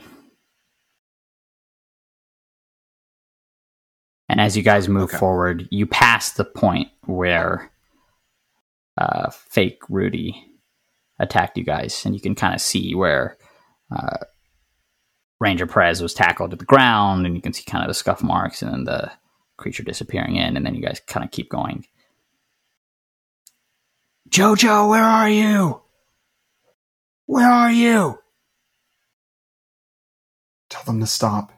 And as you guys move Okay. forward, you pass the point where uh, fake Rudy attacked you guys, and you can kind of see where uh, Ranger Perez was tackled to the ground, and you can see kind of the scuff marks, and then the creature disappearing in, and then you guys kind of keep going. Jojo, where are you? Where are you? Tell them to stop.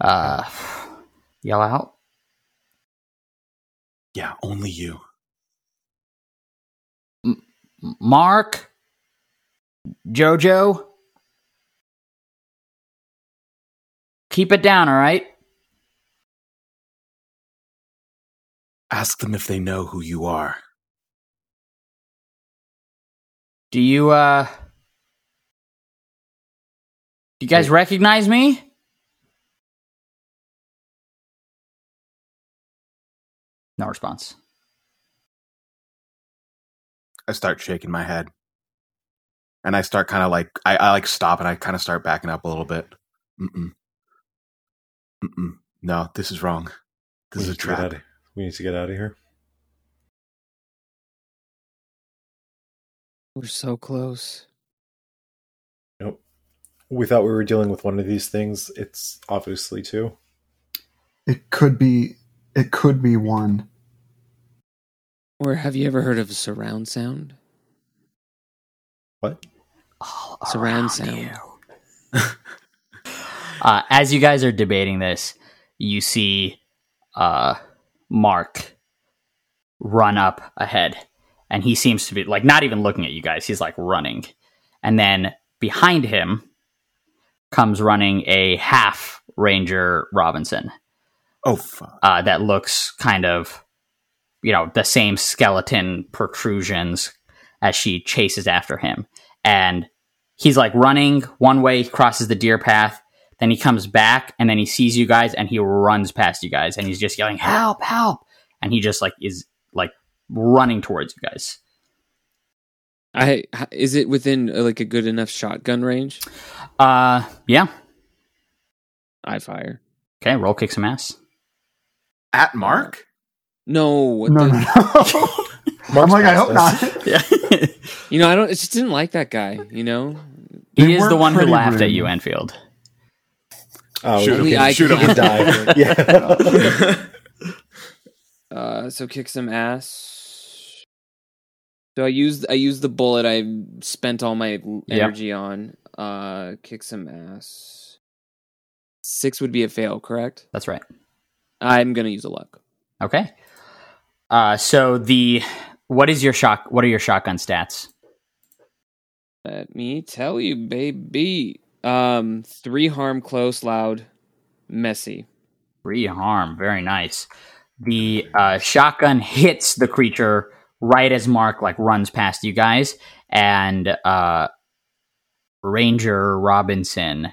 Uh, yell out. Yeah, only you. M- Mark, Jojo, keep it down, all right? Ask them if they know who you are. Do you uh, do you guys recognize me? No response. I start shaking my head, and I start kind of like I, I like stop and I kind of start backing up a little bit. Mm-mm. Mm-mm. No, this is wrong. This we is a need to get trap. out of- we need to get out of here. We're so close. Nope. We thought we were dealing with one of these things. It's obviously two. It could be. It could be one. Or have you ever heard of surround sound? What? Surround sound. you. uh, as you guys are debating this, you see uh, Mark run up ahead, and he seems to be like not even looking at you guys. He's like running, and then behind him comes running a half Ranger Robinson Oh fuck! uh, that looks kind of, you know, the same skeleton protrusions as she chases after him. And he's like running one way, crosses the deer path, then he comes back, and then he sees you guys, and he runs past you guys, and he's just yelling, "Help! Help!" And he just like is like running towards you guys. I is it within uh, like a good enough shotgun range? Uh, yeah. I fire. Okay, roll kick some ass. At Mark? No, No, the- no, no. I'm like, I hope not. Yeah. you know, I don't. I just didn't like that guy. You know, he They is the were one who pretty laughed at rude. you, Enfield. Oh, Shoot we him. can, Shoot him. can die. Yeah. uh, so kick some ass. So I used I used the bullet I spent all my l- Yep. energy on. Uh, kick some ass. Six would be a fail, correct? That's right. I'm gonna use a luck. Okay. Uh, so the what is your shock? What are your shotgun stats? Let me tell you, baby. Um, three harm, close, loud, messy. Three harm. Very nice. The uh, shotgun hits the creature right as Mark like runs past you guys, and uh, Ranger Robinson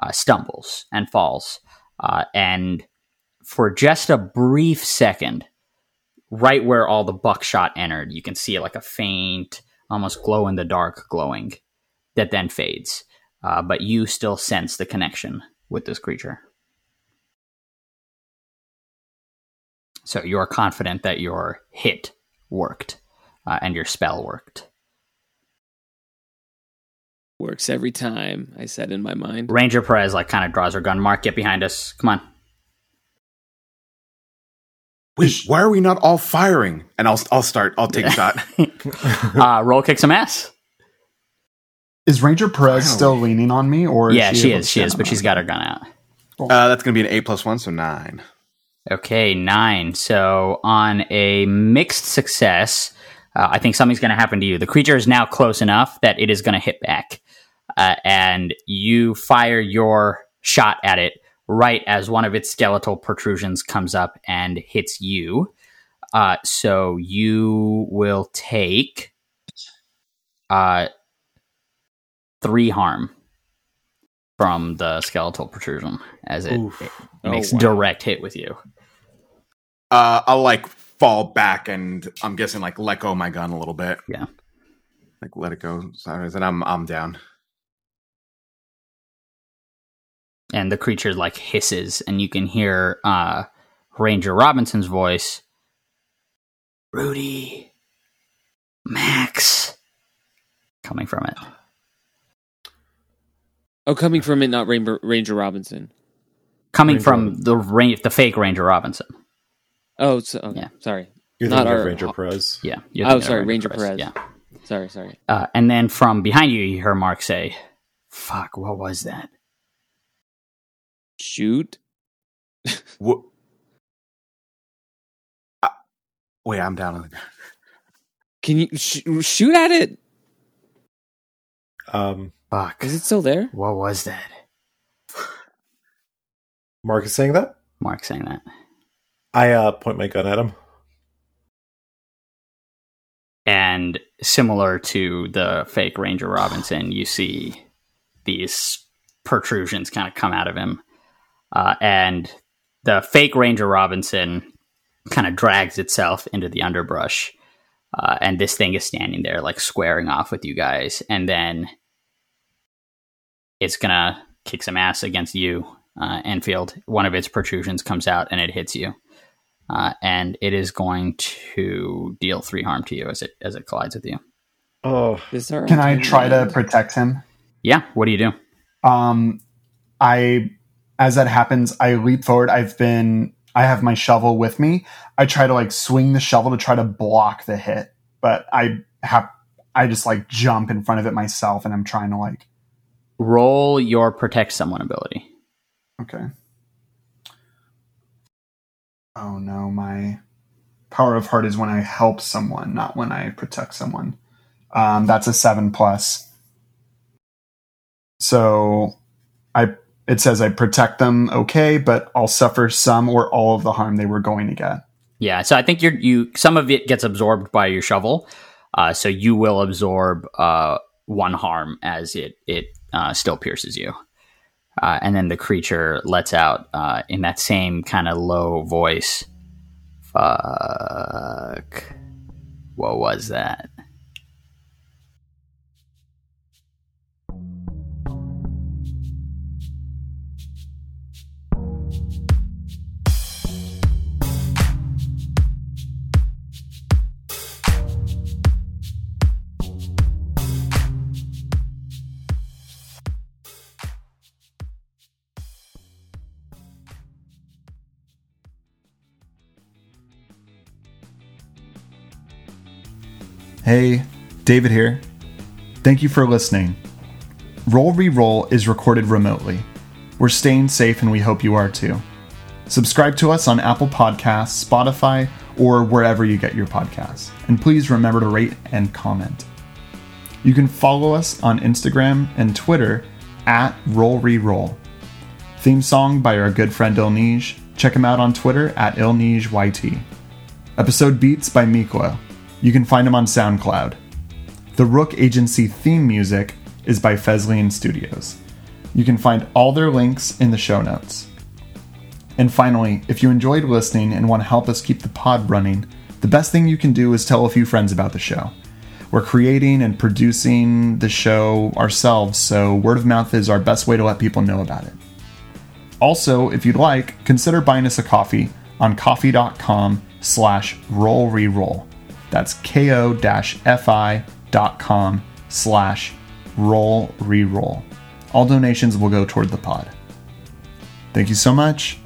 uh, stumbles and falls. Uh, and for just a brief second, right where all the buckshot entered, you can see like a faint, almost glow in the dark glowing that then fades. Uh, but you still sense the connection with this creature. So you're confident that your hit worked uh, and your spell worked. Works every time. I said in my mind. Ranger Perez like kind of draws her gun. Mark, get behind us. Come on. Wait, why are we not all firing? And I'll I'll start. I'll take a shot. uh, roll kick some ass. Is Ranger Perez Finally. still leaning on me, or yeah, she able is. She is, but she's got her gun out. Uh, that's gonna be an eight plus one, so nine. Okay, nine. So on a mixed success, uh, I think something's going to happen to you. The creature is now close enough that it is going to hit back, uh, and you fire your shot at it right as one of its skeletal protrusions comes up and hits you. Uh, so you will take uh, three harm from the skeletal protrusion as it, Oof. it Oh, makes wow. direct hit with you. Uh, I'll like fall back and I'm guessing like let go of my gun a little bit. Yeah. Like let it go. Sorry, and I'm I'm down. And the creature like hisses and you can hear uh ranger robinson's voice rudy max coming from it Oh, coming from it, not Ranger, Ranger Robinson. coming Ranger from the ra- the fake ranger robinson Oh, so, okay. Yeah. sorry. You're Not our- Ranger Perez. yeah you're Oh, thinking of sorry, Ranger Perez. yeah Sorry, sorry. uh, and then from behind you you hear mark say fuck what was that Shoot. What? Uh, wait, I'm down on the ground. Can you sh- shoot at it? Um, fuck Is it still there? what was that Mark is saying that. mark saying that I uh, point my gun at him. And similar to the fake Ranger Robinson, you see these protrusions kind of come out of him. Uh, and the fake Ranger Robinson kind of drags itself into the underbrush. Uh, and this thing is standing there, like squaring off with you guys. And then it's going to kick some ass against you, uh, Enfield. One of its protrusions comes out and it hits you uh, and it is going to deal three harm to you as it as it collides with you. Oh, Is there Can I try to protect him? Yeah, what do you do? Um, I, as that happens, I leap forward. I've been, I have my shovel with me. I try to like swing the shovel to try to block the hit, but I have, I just like jump in front of it myself, and I'm trying to like, Roll your protect someone ability. okay. Oh no, my power of heart is when I help someone, not when I protect someone. Um, that's a seven plus. So I it says I protect them okay, but I'll suffer some or all of the harm they were going to get. Yeah, so I think you're you some of it gets absorbed by your shovel, uh, so you will absorb uh, one harm as it it uh, still pierces you, uh, and then the creature lets out uh, in that same kind of low voice. Fuck. What was that? Hey, David here. Thank you for listening. Roll Reroll is recorded remotely. We're staying safe and we hope you are too. Subscribe to us on Apple Podcasts, Spotify, or wherever you get your podcasts. And please remember to rate and comment. You can follow us on Instagram and Twitter at Roll Reroll. Theme song by our good friend Ilnige. Check him out on Twitter at IlnigeYT. Episode beats by Miklo. You can find him on SoundCloud. The Rook Agency theme music is by Feslian Studios. You can find all their links in the show notes. And finally, if you enjoyed listening and want to help us keep the pod running, the best thing you can do is tell a few friends about the show. We're creating and producing the show ourselves, so word of mouth is our best way to let people know about it. Also, if you'd like, consider buying us a coffee on ko-fi.com slash roll reroll. That's ko-fi.com slash roll reroll. All donations will go toward the pod. Thank you so much.